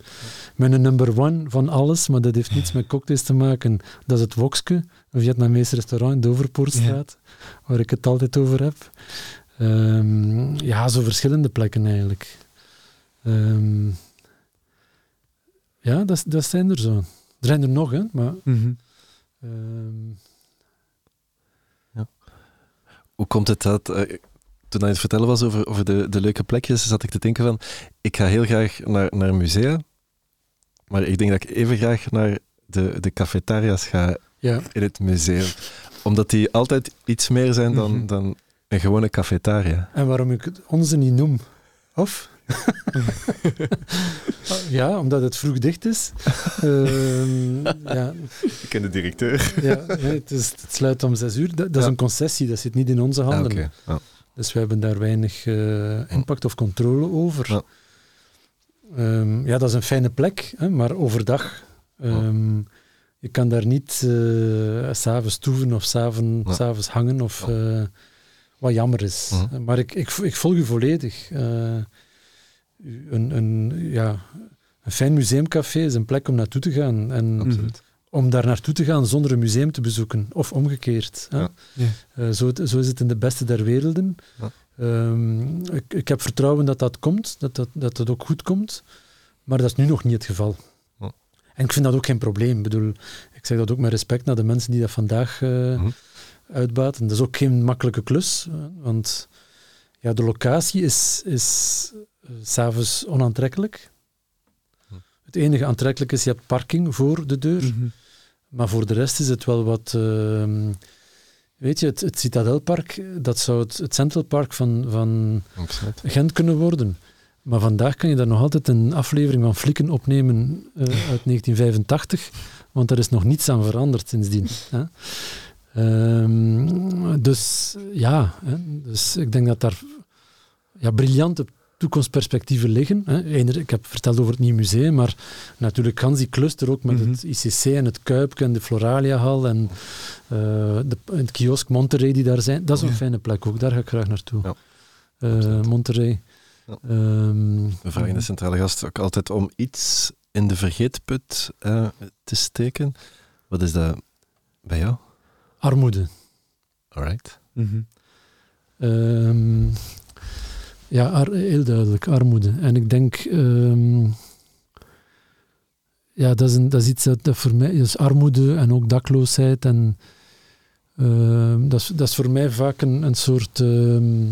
Met een number one van alles, maar dat heeft niets met cocktails te maken. Dat is het Wokske, een Vietnamees restaurant in Doverpoortstraat, waar ik het altijd over heb. Ehm, ja, zo verschillende plekken eigenlijk. Ehm, ja, dat, dat zijn er zo. Er zijn er nog, hè, maar... Mhm. ehm, Hoe komt het dat, eh, toen hij het vertellen was over, over de, de leuke plekjes, zat ik te denken van, ik ga heel graag naar, naar musea, maar ik denk dat ik even graag naar de, de cafetaria's ga ja, in het museum. Omdat die altijd iets meer zijn dan, Mhm. dan een gewone cafetaria. En waarom ik het onze niet noem? Of? ja, omdat het vroeg dicht is. Ehm, ja, Ik ken de directeur. ja nee, het, is, het sluit om zes uur. Dat, dat is een concessie, dat zit niet in onze Ah, handen. oké. Ja. Dus we hebben daar weinig eh, impact of controle over. Ja. Ehm, ja, dat is een fijne plek, hè, maar overdag. ehm, Je kan daar niet eh, s s'avonds toeven of s'avonds Ja. s'avonds hangen, of, eh, wat jammer is. Mhm. Maar ik, ik, ik volg u volledig. Eh, u- een, een, ja, een fijn museumcafé is een plek om naartoe te gaan. En Absoluut. om daar naartoe te gaan zonder een museum te bezoeken. Of omgekeerd. hè. Ja. Eh, zo, zo is het in de beste der werelden. Ja. Ehm, ik, ik heb vertrouwen dat dat komt, dat dat, dat dat ook goed komt. Maar dat is nu nog niet het geval. Ja. En ik vind dat ook geen probleem. Ik bedoel, ik zeg dat ook met respect naar de mensen die dat vandaag eh, Mhm. Uitbaten. Dat is ook geen makkelijke klus. eh, Want ja, de locatie is, is eh, s'avonds onaantrekkelijk. Hm. Het enige aantrekkelijk is, je hebt parking voor de deur. Mhm. Maar voor de rest is het wel wat... ehm, weet je, het, het Citadelpark, dat zou het, het Central Park van, van Absoluut. Gent kunnen worden. Maar vandaag kan je daar nog altijd een aflevering van Flikken opnemen eh, uit 1985, want daar is nog niets aan veranderd sindsdien. Hè? Ehm, dus ja, hè, dus ik denk dat daar ja, briljante toekomstperspectieven liggen. Hè. Ik heb verteld over het Nieuw Museum, maar natuurlijk gans die cluster ook met Mhm. het ICC en het Kuipke en de Floralia-hal en eh, de, het kiosk Monterrey die daar zijn. Dat is een Ja. fijne plek ook, daar ga ik graag naartoe. Ja. Eh. Ja. Ehm, We vragen de centrale gast ook altijd om iets in de vergeetput eh, te steken. Wat is dat bij jou? Armoede. Alright. Mhm. Ehm, ja, ar- heel duidelijk, armoede. En ik denk, ehm, ja, dat is, een, dat is iets dat, dat voor mij is armoede en ook dakloosheid. En ehm, dat, is, dat is voor mij vaak een, een soort. ehm,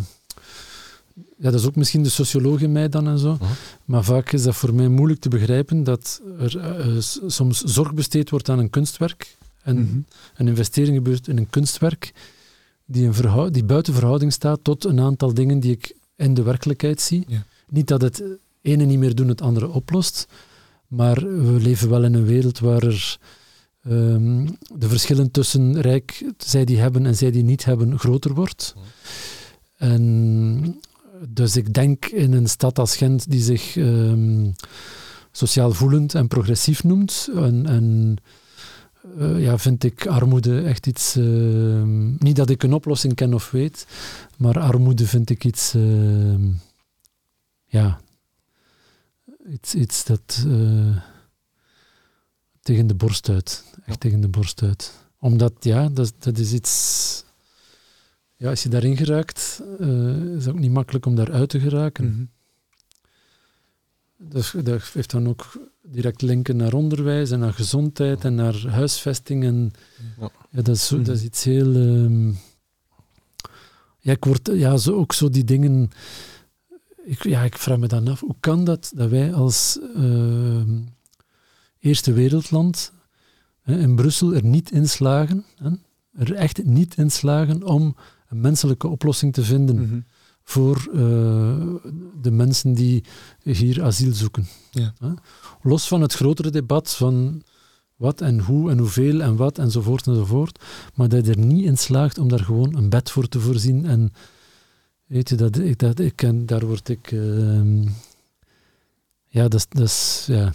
ja, dat is ook misschien de socioloog in mij dan en zo. Mhm. Maar vaak is dat voor mij moeilijk te begrijpen dat er eh, s- soms zorg besteed wordt aan een kunstwerk. En Mhm. een investering gebeurt in een kunstwerk die, een die buiten verhouding staat tot een aantal dingen die ik in de werkelijkheid zie. Ja. Niet dat het ene niet meer doen, het andere oplost. Maar we leven wel in een wereld waar er ehm, de verschillen tussen rijk, zij die hebben en zij die niet hebben, groter wordt. En dus ik denk in een stad als Gent die zich ehm, sociaal voelend en progressief noemt. En, en eh, ja, vind ik armoede echt iets. ehm, niet dat ik een oplossing ken of weet, maar armoede vind ik iets. ehm, ja. Iets, iets dat. eh, tegen de borst uit. Echt tegen de borst uit. Omdat, ja, dat, dat is iets. Ja, als je daarin geraakt, eh, is het ook niet makkelijk om daaruit te geraken. Dat, dat heeft dan ook direct linken naar onderwijs en naar gezondheid en naar huisvesting. En, Ja. ja, dat, is Mhm. dat is iets heel. ehm, ja, ik word ja, zo, ook zo die dingen. Ik, ja, ik vraag me dan af, hoe kan dat dat wij als ehm, eerste wereldland hè, in Brussel er niet in slagen, hè, er echt niet in slagen om een menselijke oplossing te vinden Mhm. Voor eh, de mensen die hier asiel zoeken. Ja. Los van het grotere debat van wat en hoe en hoeveel en wat enzovoort enzovoort, maar dat je er niet in slaagt om daar gewoon een bed voor te voorzien. En weet je, dat, ik, dat, ik, en daar word ik... ehm, ja, dat, dat, ja,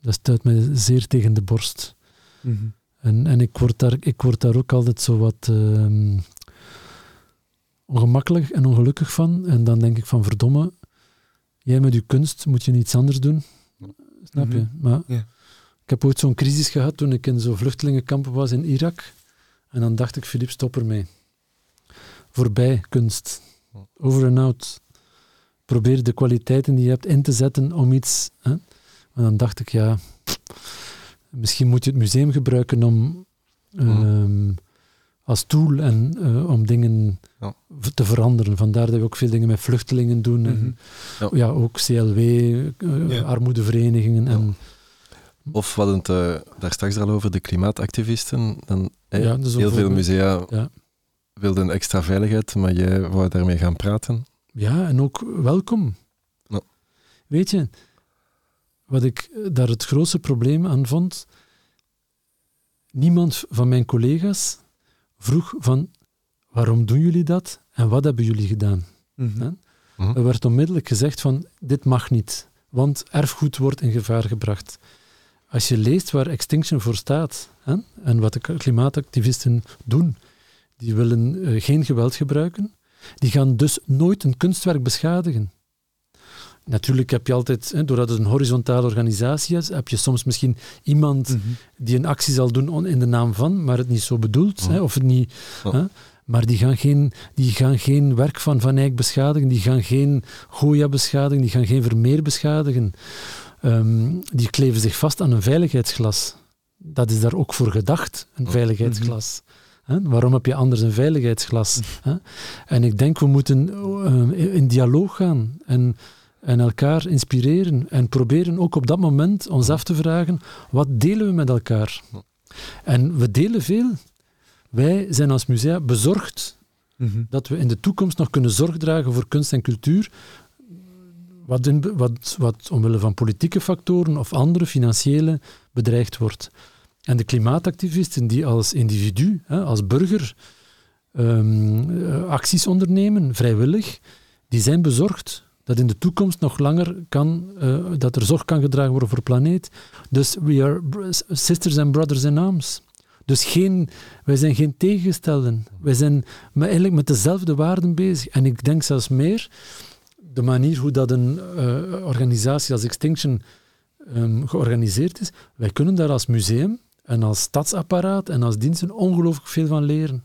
dat stuit mij zeer tegen de borst. Mhm. En, en ik, word daar, ik word daar ook altijd zo wat ehm, ongemakkelijk en ongelukkig van. En dan denk ik van verdomme, jij met je kunst moet je iets anders doen. Snap je? Mhm. Maar Ja. ik heb ooit zo'n crisis gehad toen ik in zo'n vluchtelingenkamp was in Irak. En dan dacht ik, Filip, stop ermee. Voorbij kunst. Over en out. Probeer de kwaliteiten die je hebt in te zetten om iets... Hè? En dan dacht ik, ja, misschien moet je het museum gebruiken om... ehm, als tool en eh, om dingen Ja. te veranderen. Vandaar dat we ook veel dingen met vluchtelingen doen. En, Mhm. Ja. ja. ook CLW, eh, Ja. armoedeverenigingen. En, Of we hadden het eh, daar straks al over, de klimaatactivisten. Dan, heel veel musea wilden extra veiligheid, maar jij wou daarmee gaan praten. Ja, en ook welkom. Weet je, wat ik daar het grootste probleem aan vond, niemand van mijn collega's vroeg van waarom doen jullie dat en wat hebben jullie gedaan? Hè? Mhm. Er werd onmiddellijk gezegd van dit mag niet. want erfgoed wordt in gevaar gebracht. Als je leest waar Extinction voor staat hè, en wat de klimaatactivisten doen, die willen uh, geen geweld gebruiken, die gaan dus nooit een kunstwerk beschadigen. Natuurlijk heb je altijd, hè, doordat het een horizontale organisatie is, heb je soms misschien iemand mm -hmm. die een actie zal doen in de naam van, maar het niet zo bedoelt, oh. hè, of het niet... Oh. Hè, maar die gaan, geen, die gaan geen werk van Van Eyck beschadigen, die gaan geen Goya beschadigen, die gaan geen Vermeer beschadigen. Um, die kleven zich vast aan een veiligheidsglas. Dat is daar ook voor gedacht, een veiligheidsglas. He? Waarom heb je anders een veiligheidsglas? He? En ik denk we moeten uh, in dialoog gaan en, en elkaar inspireren en proberen ook op dat moment ons af te vragen, wat delen we met elkaar? En we delen veel. Wij zijn als musea bezorgd mm -hmm. dat we in de toekomst nog kunnen zorg dragen voor kunst en cultuur, wat, in, wat, wat omwille van politieke factoren of andere financiële bedreigd wordt. En de klimaatactivisten die als individu, hè, als burger, um, acties ondernemen, vrijwillig, die zijn bezorgd dat in de toekomst nog langer kan, uh, dat er zorg kan gedragen worden voor de planeet. Dus we are sisters and brothers in arms. Dus geen, wij zijn geen tegenstelden. Wij zijn met, eigenlijk met dezelfde waarden bezig. En ik denk zelfs meer, de manier hoe dat een uh, organisatie als Extinction um, georganiseerd is, wij kunnen daar als museum en als stadsapparaat en als diensten ongelooflijk veel van leren.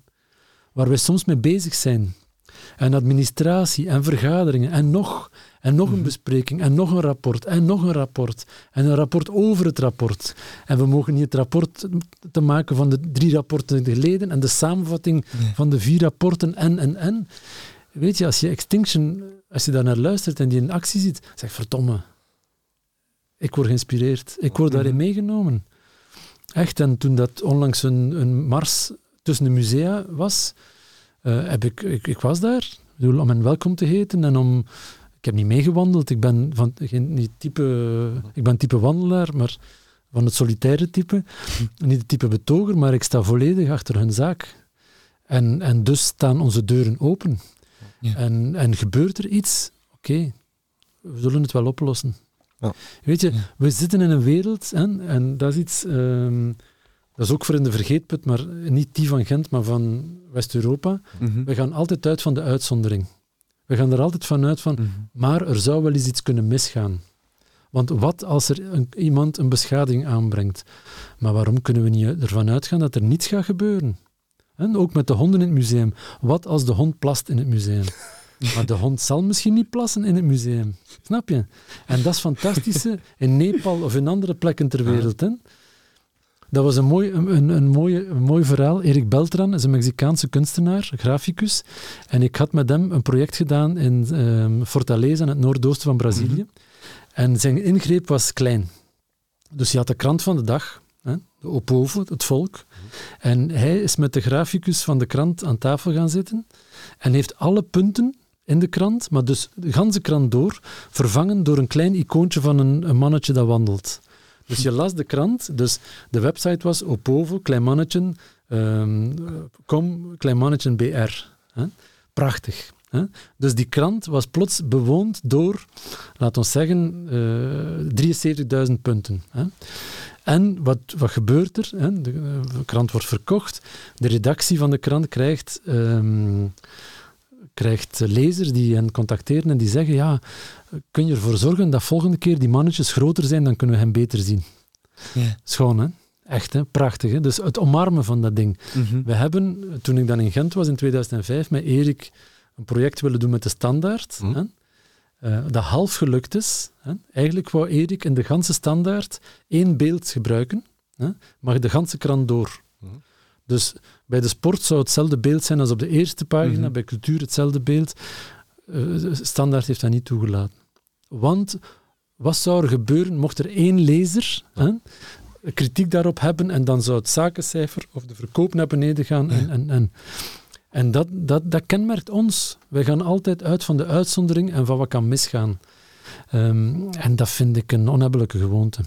Waar wij soms mee bezig zijn. En administratie en vergaderingen en nog, en nog een bespreking en nog een rapport en nog een rapport en een rapport over het rapport. En we mogen niet het rapport te maken van de drie rapporten geleden en de samenvatting nee. van de vier rapporten en, en, en. Weet je, als je Extinction, als je daar naar luistert en die in actie ziet, zeg verdomme, ik word geïnspireerd. Ik word daarin meegenomen. Echt, en toen dat onlangs een, een mars tussen de musea was, heb ik, ik, ik, was daar, ik bedoel, om hen welkom te heten en om... Ik heb niet meegewandeld, ik ben, van, geen, niet type, ik ben type wandelaar, maar van het solitaire type. Niet het type betoger, maar ik sta volledig achter hun zaak. En, en dus staan onze deuren open. Ja. En, en gebeurt er iets, oké, okay, we zullen het wel oplossen. Ja. Weet je, ja. we zitten in een wereld, hè, en dat is iets, um, dat is ook voor in de vergeetput, maar niet die van Gent, maar van West-Europa. Mm -hmm. We gaan altijd uit van de uitzondering. We gaan er altijd vanuit van, mm -hmm. maar er zou wel eens iets kunnen misgaan. Want wat als er een, iemand een beschadiging aanbrengt? Maar waarom kunnen we niet ervan uitgaan dat er niets gaat gebeuren? En ook met de honden in het museum. Wat als de hond plast in het museum? Maar de hond zal misschien niet plassen in het museum. Snap je? En dat is fantastische in Nepal of in andere plekken ter wereld. Hè? Dat was een mooi, een, een, mooie, een mooi verhaal. Erik Beltran is een Mexicaanse kunstenaar, graficus. En ik had met hem een project gedaan in um, Fortaleza, in het noordoosten van Brazilië. Mm -hmm. En zijn ingreep was klein. Dus hij had de krant van de dag, hè, de Opovo, het volk. Mm -hmm. En hij is met de graficus van de krant aan tafel gaan zitten en heeft alle punten in de krant, maar dus de ganse krant door, vervangen door een klein icoontje van een, een mannetje dat wandelt. Dus je las de krant, dus de website was Opovo, klein mannetje, um, kom, klein mannetje BR. Hè? Prachtig. Hè? Dus die krant was plots bewoond door, laten we zeggen, uh, 73.000 punten. Hè? En wat, wat gebeurt er? Hè? De, de, krant wordt verkocht, de redactie van de krant krijgt... Um, krijgt lezers die hen contacteren en die zeggen, ja, kun je ervoor zorgen dat volgende keer die mannetjes groter zijn, dan kunnen we hen beter zien. Ja. Schoon, hè? Echt, hè? prachtig. Hè? Dus het omarmen van dat ding. Mm -hmm. We hebben, toen ik dan in Gent was in 2005, met Erik een project willen doen met de standaard. Mm. Hè? Uh, dat half gelukt is. Hè? Eigenlijk wou Erik in de ganse standaard één beeld gebruiken, hè? maar de ganse krant door. Mm. Dus bij de sport zou hetzelfde beeld zijn als op de eerste pagina, mm -hmm. bij cultuur hetzelfde beeld. Uh, standaard heeft dat niet toegelaten. Want wat zou er gebeuren mocht er één lezer hè, kritiek daarop hebben en dan zou het zakencijfer of de verkoop naar beneden gaan. En, en, en, en dat, dat, dat kenmerkt ons. Wij gaan altijd uit van de uitzondering en van wat kan misgaan. Um, en dat vind ik een onhebbelijke gewoonte.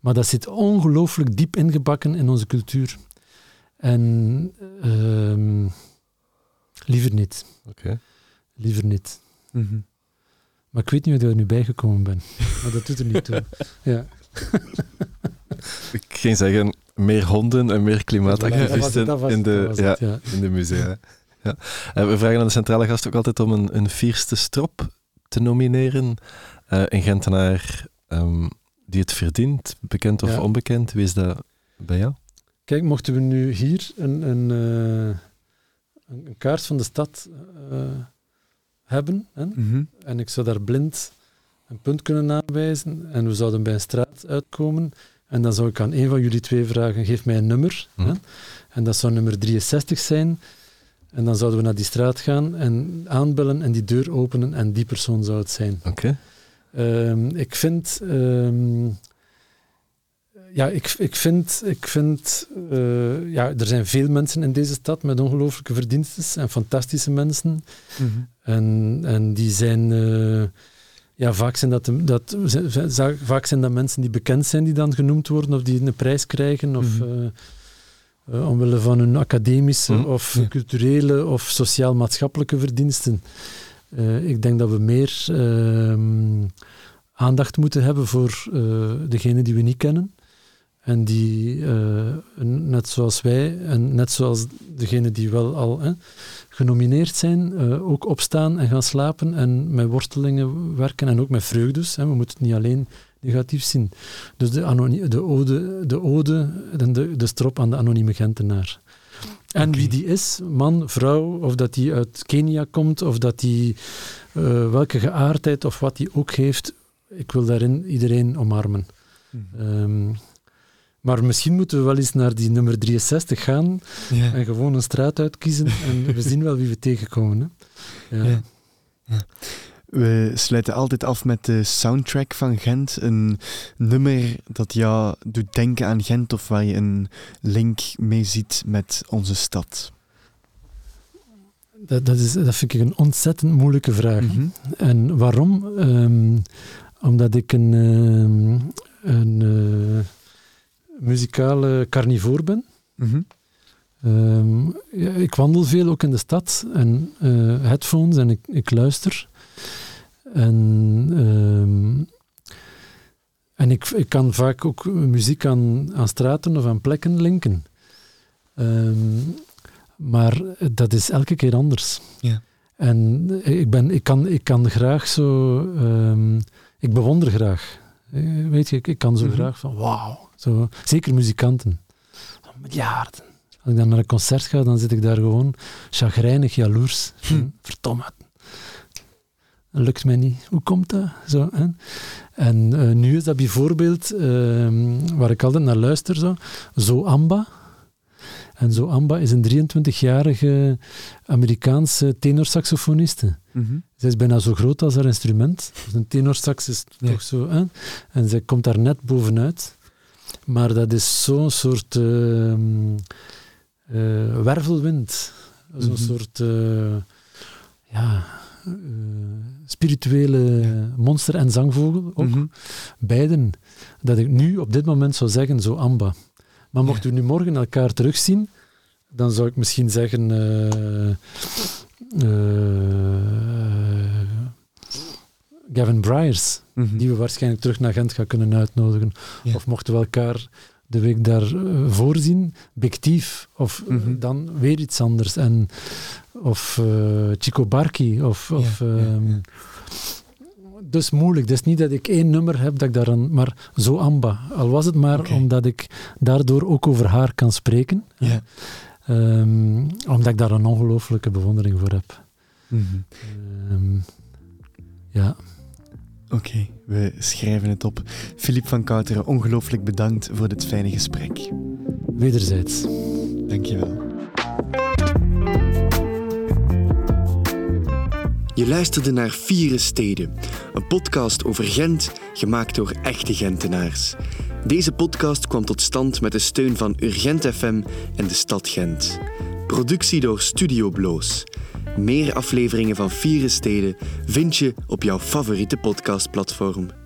Maar dat zit ongelooflijk diep ingebakken in onze cultuur. En um, liever niet. Okay. Liever niet. Mm -hmm. Maar ik weet niet hoe ik er nu bijgekomen ben. Maar dat doet er niet toe. Ja. Ik ging zeggen, meer honden en meer klimaatactivisten Dat was het, in, de, ja, het, ja. in de musea. Ja. En we vragen aan de centrale gast ook altijd om een, een vierste strop te nomineren. Eh, een Gentenaar ehm, die het verdient, bekend of Ja. onbekend. Wie is dat bij jou? Kijk, mochten we nu hier een, een, eh, een, kaart van de stad eh, hebben, hè, Mhm. en ik zou daar blind een punt kunnen aanwijzen, en we zouden bij een straat uitkomen, en dan zou ik aan een van jullie twee vragen, geef mij een nummer, Mhm. hè, en dat zou nummer 63 zijn, en dan zouden we naar die straat gaan en aanbellen en die deur openen, en die persoon zou het zijn. Oké. Ehm, ik vind. ehm, ja, ik, ik vind. Ik vind eh, ja, er zijn veel mensen in deze stad met ongelooflijke verdiensten en fantastische mensen. Mhm. En, en die zijn. eh, ja, vaak zijn dat, dat, vaak zijn dat mensen die bekend zijn die dan genoemd worden of die een prijs krijgen. Of, Mhm. eh, omwille van hun academische Mhm. of Ja. culturele of sociaal-maatschappelijke verdiensten. Ik denk dat we meer ehm, aandacht moeten hebben voor degenen die we niet kennen. En die, uh, net zoals wij, en net zoals degenen die wel al hè, genomineerd zijn, uh, ook opstaan en gaan slapen en met worstelingen werken en ook met vreugdes. Hè. We moeten het niet alleen negatief zien. Dus de, anoni- de ode, de, ode de, de, de strop aan de anonieme Gentenaar. En okay. wie die is, man, vrouw, of dat die uit Kenia komt, of dat die uh, welke geaardheid of wat die ook heeft, ik wil daarin iedereen omarmen. Mm. Um, maar misschien moeten we wel eens naar die nummer 63 gaan ja. en gewoon een straat uitkiezen en we zien wel wie we tegenkomen. Hè. Ja. Ja. We sluiten altijd af met de soundtrack van Gent. Een nummer dat jou doet denken aan Gent of waar je een link mee ziet met onze stad. Dat, dat, is, dat vind ik een ontzettend moeilijke vraag. Mhm. Mm -hmm. En waarom? Um, omdat ik een, um, een uh, muzikale carnivoor ben. Mm -hmm. um, ja, ik wandel veel, ook in de stad. En uh, headphones en ik, ik luister. En, um, en ik, ik kan vaak ook muziek aan, aan straten of aan plekken linken. Um, maar dat is elke keer anders. Ja. En ik, ben, ik, kan, ik kan graag zo... Ik bewonder graag. Weet je, ik, ik kan zo Mhm. mm -hmm. graag van wauw. Zo, zeker muzikanten. Miljarden. Als ik dan naar een concert ga, dan zit ik daar gewoon chagrijnig, jaloers. Hm. Verdomme. Dat lukt mij niet. Hoe komt dat? Zo, hè? En uh, nu is dat bijvoorbeeld, uh, waar ik altijd naar luister, zo, zo Amba. En zo Amba is een 23-jarige Amerikaanse tenorsaxofoniste. Mm -hmm. Zij is bijna zo groot als haar instrument. Dus een tenorsax is ja. toch zo. Hè? En zij komt daar net bovenuit. Maar dat is zo'n soort uh, uh, wervelwind. Zo'n mm -hmm. soort uh, ja, uh, spirituele ja. monster en zangvogel ook. Mm -hmm. Beiden. Dat ik nu op dit moment zou zeggen, zo Amba. Maar mochten we nu morgen elkaar terugzien, dan zou ik misschien zeggen. Uh, Gavin Bryers, Mhm. mm -hmm. die we waarschijnlijk terug naar Gent gaan kunnen uitnodigen. Ja. Of mochten we elkaar de week daarvoor uh, voorzien, Bictief, of Mhm. uh, dan weer iets anders. En, of uh, Chico Barki, of... Of ja, um. Dus moeilijk. Is niet dat ik één nummer heb dat ik daaraan... Maar zo Amba. Al was het maar omdat ik daardoor ook over haar kan spreken. Um, omdat ik daar een ongelooflijke bewondering voor heb. Mhm. Um, ja. Oké, we schrijven het op. Filip van Kouteren, ongelooflijk bedankt voor dit fijne gesprek. Wederzijds. Dankjewel. Je luisterde naar Vieren Steden, een podcast over Gent, gemaakt door echte Gentenaars. Deze podcast kwam tot stand met de steun van Urgent FM en de stad Gent. Productie door Studio Bloos. Meer afleveringen van Vieren Steden vind je op jouw favoriete podcastplatform.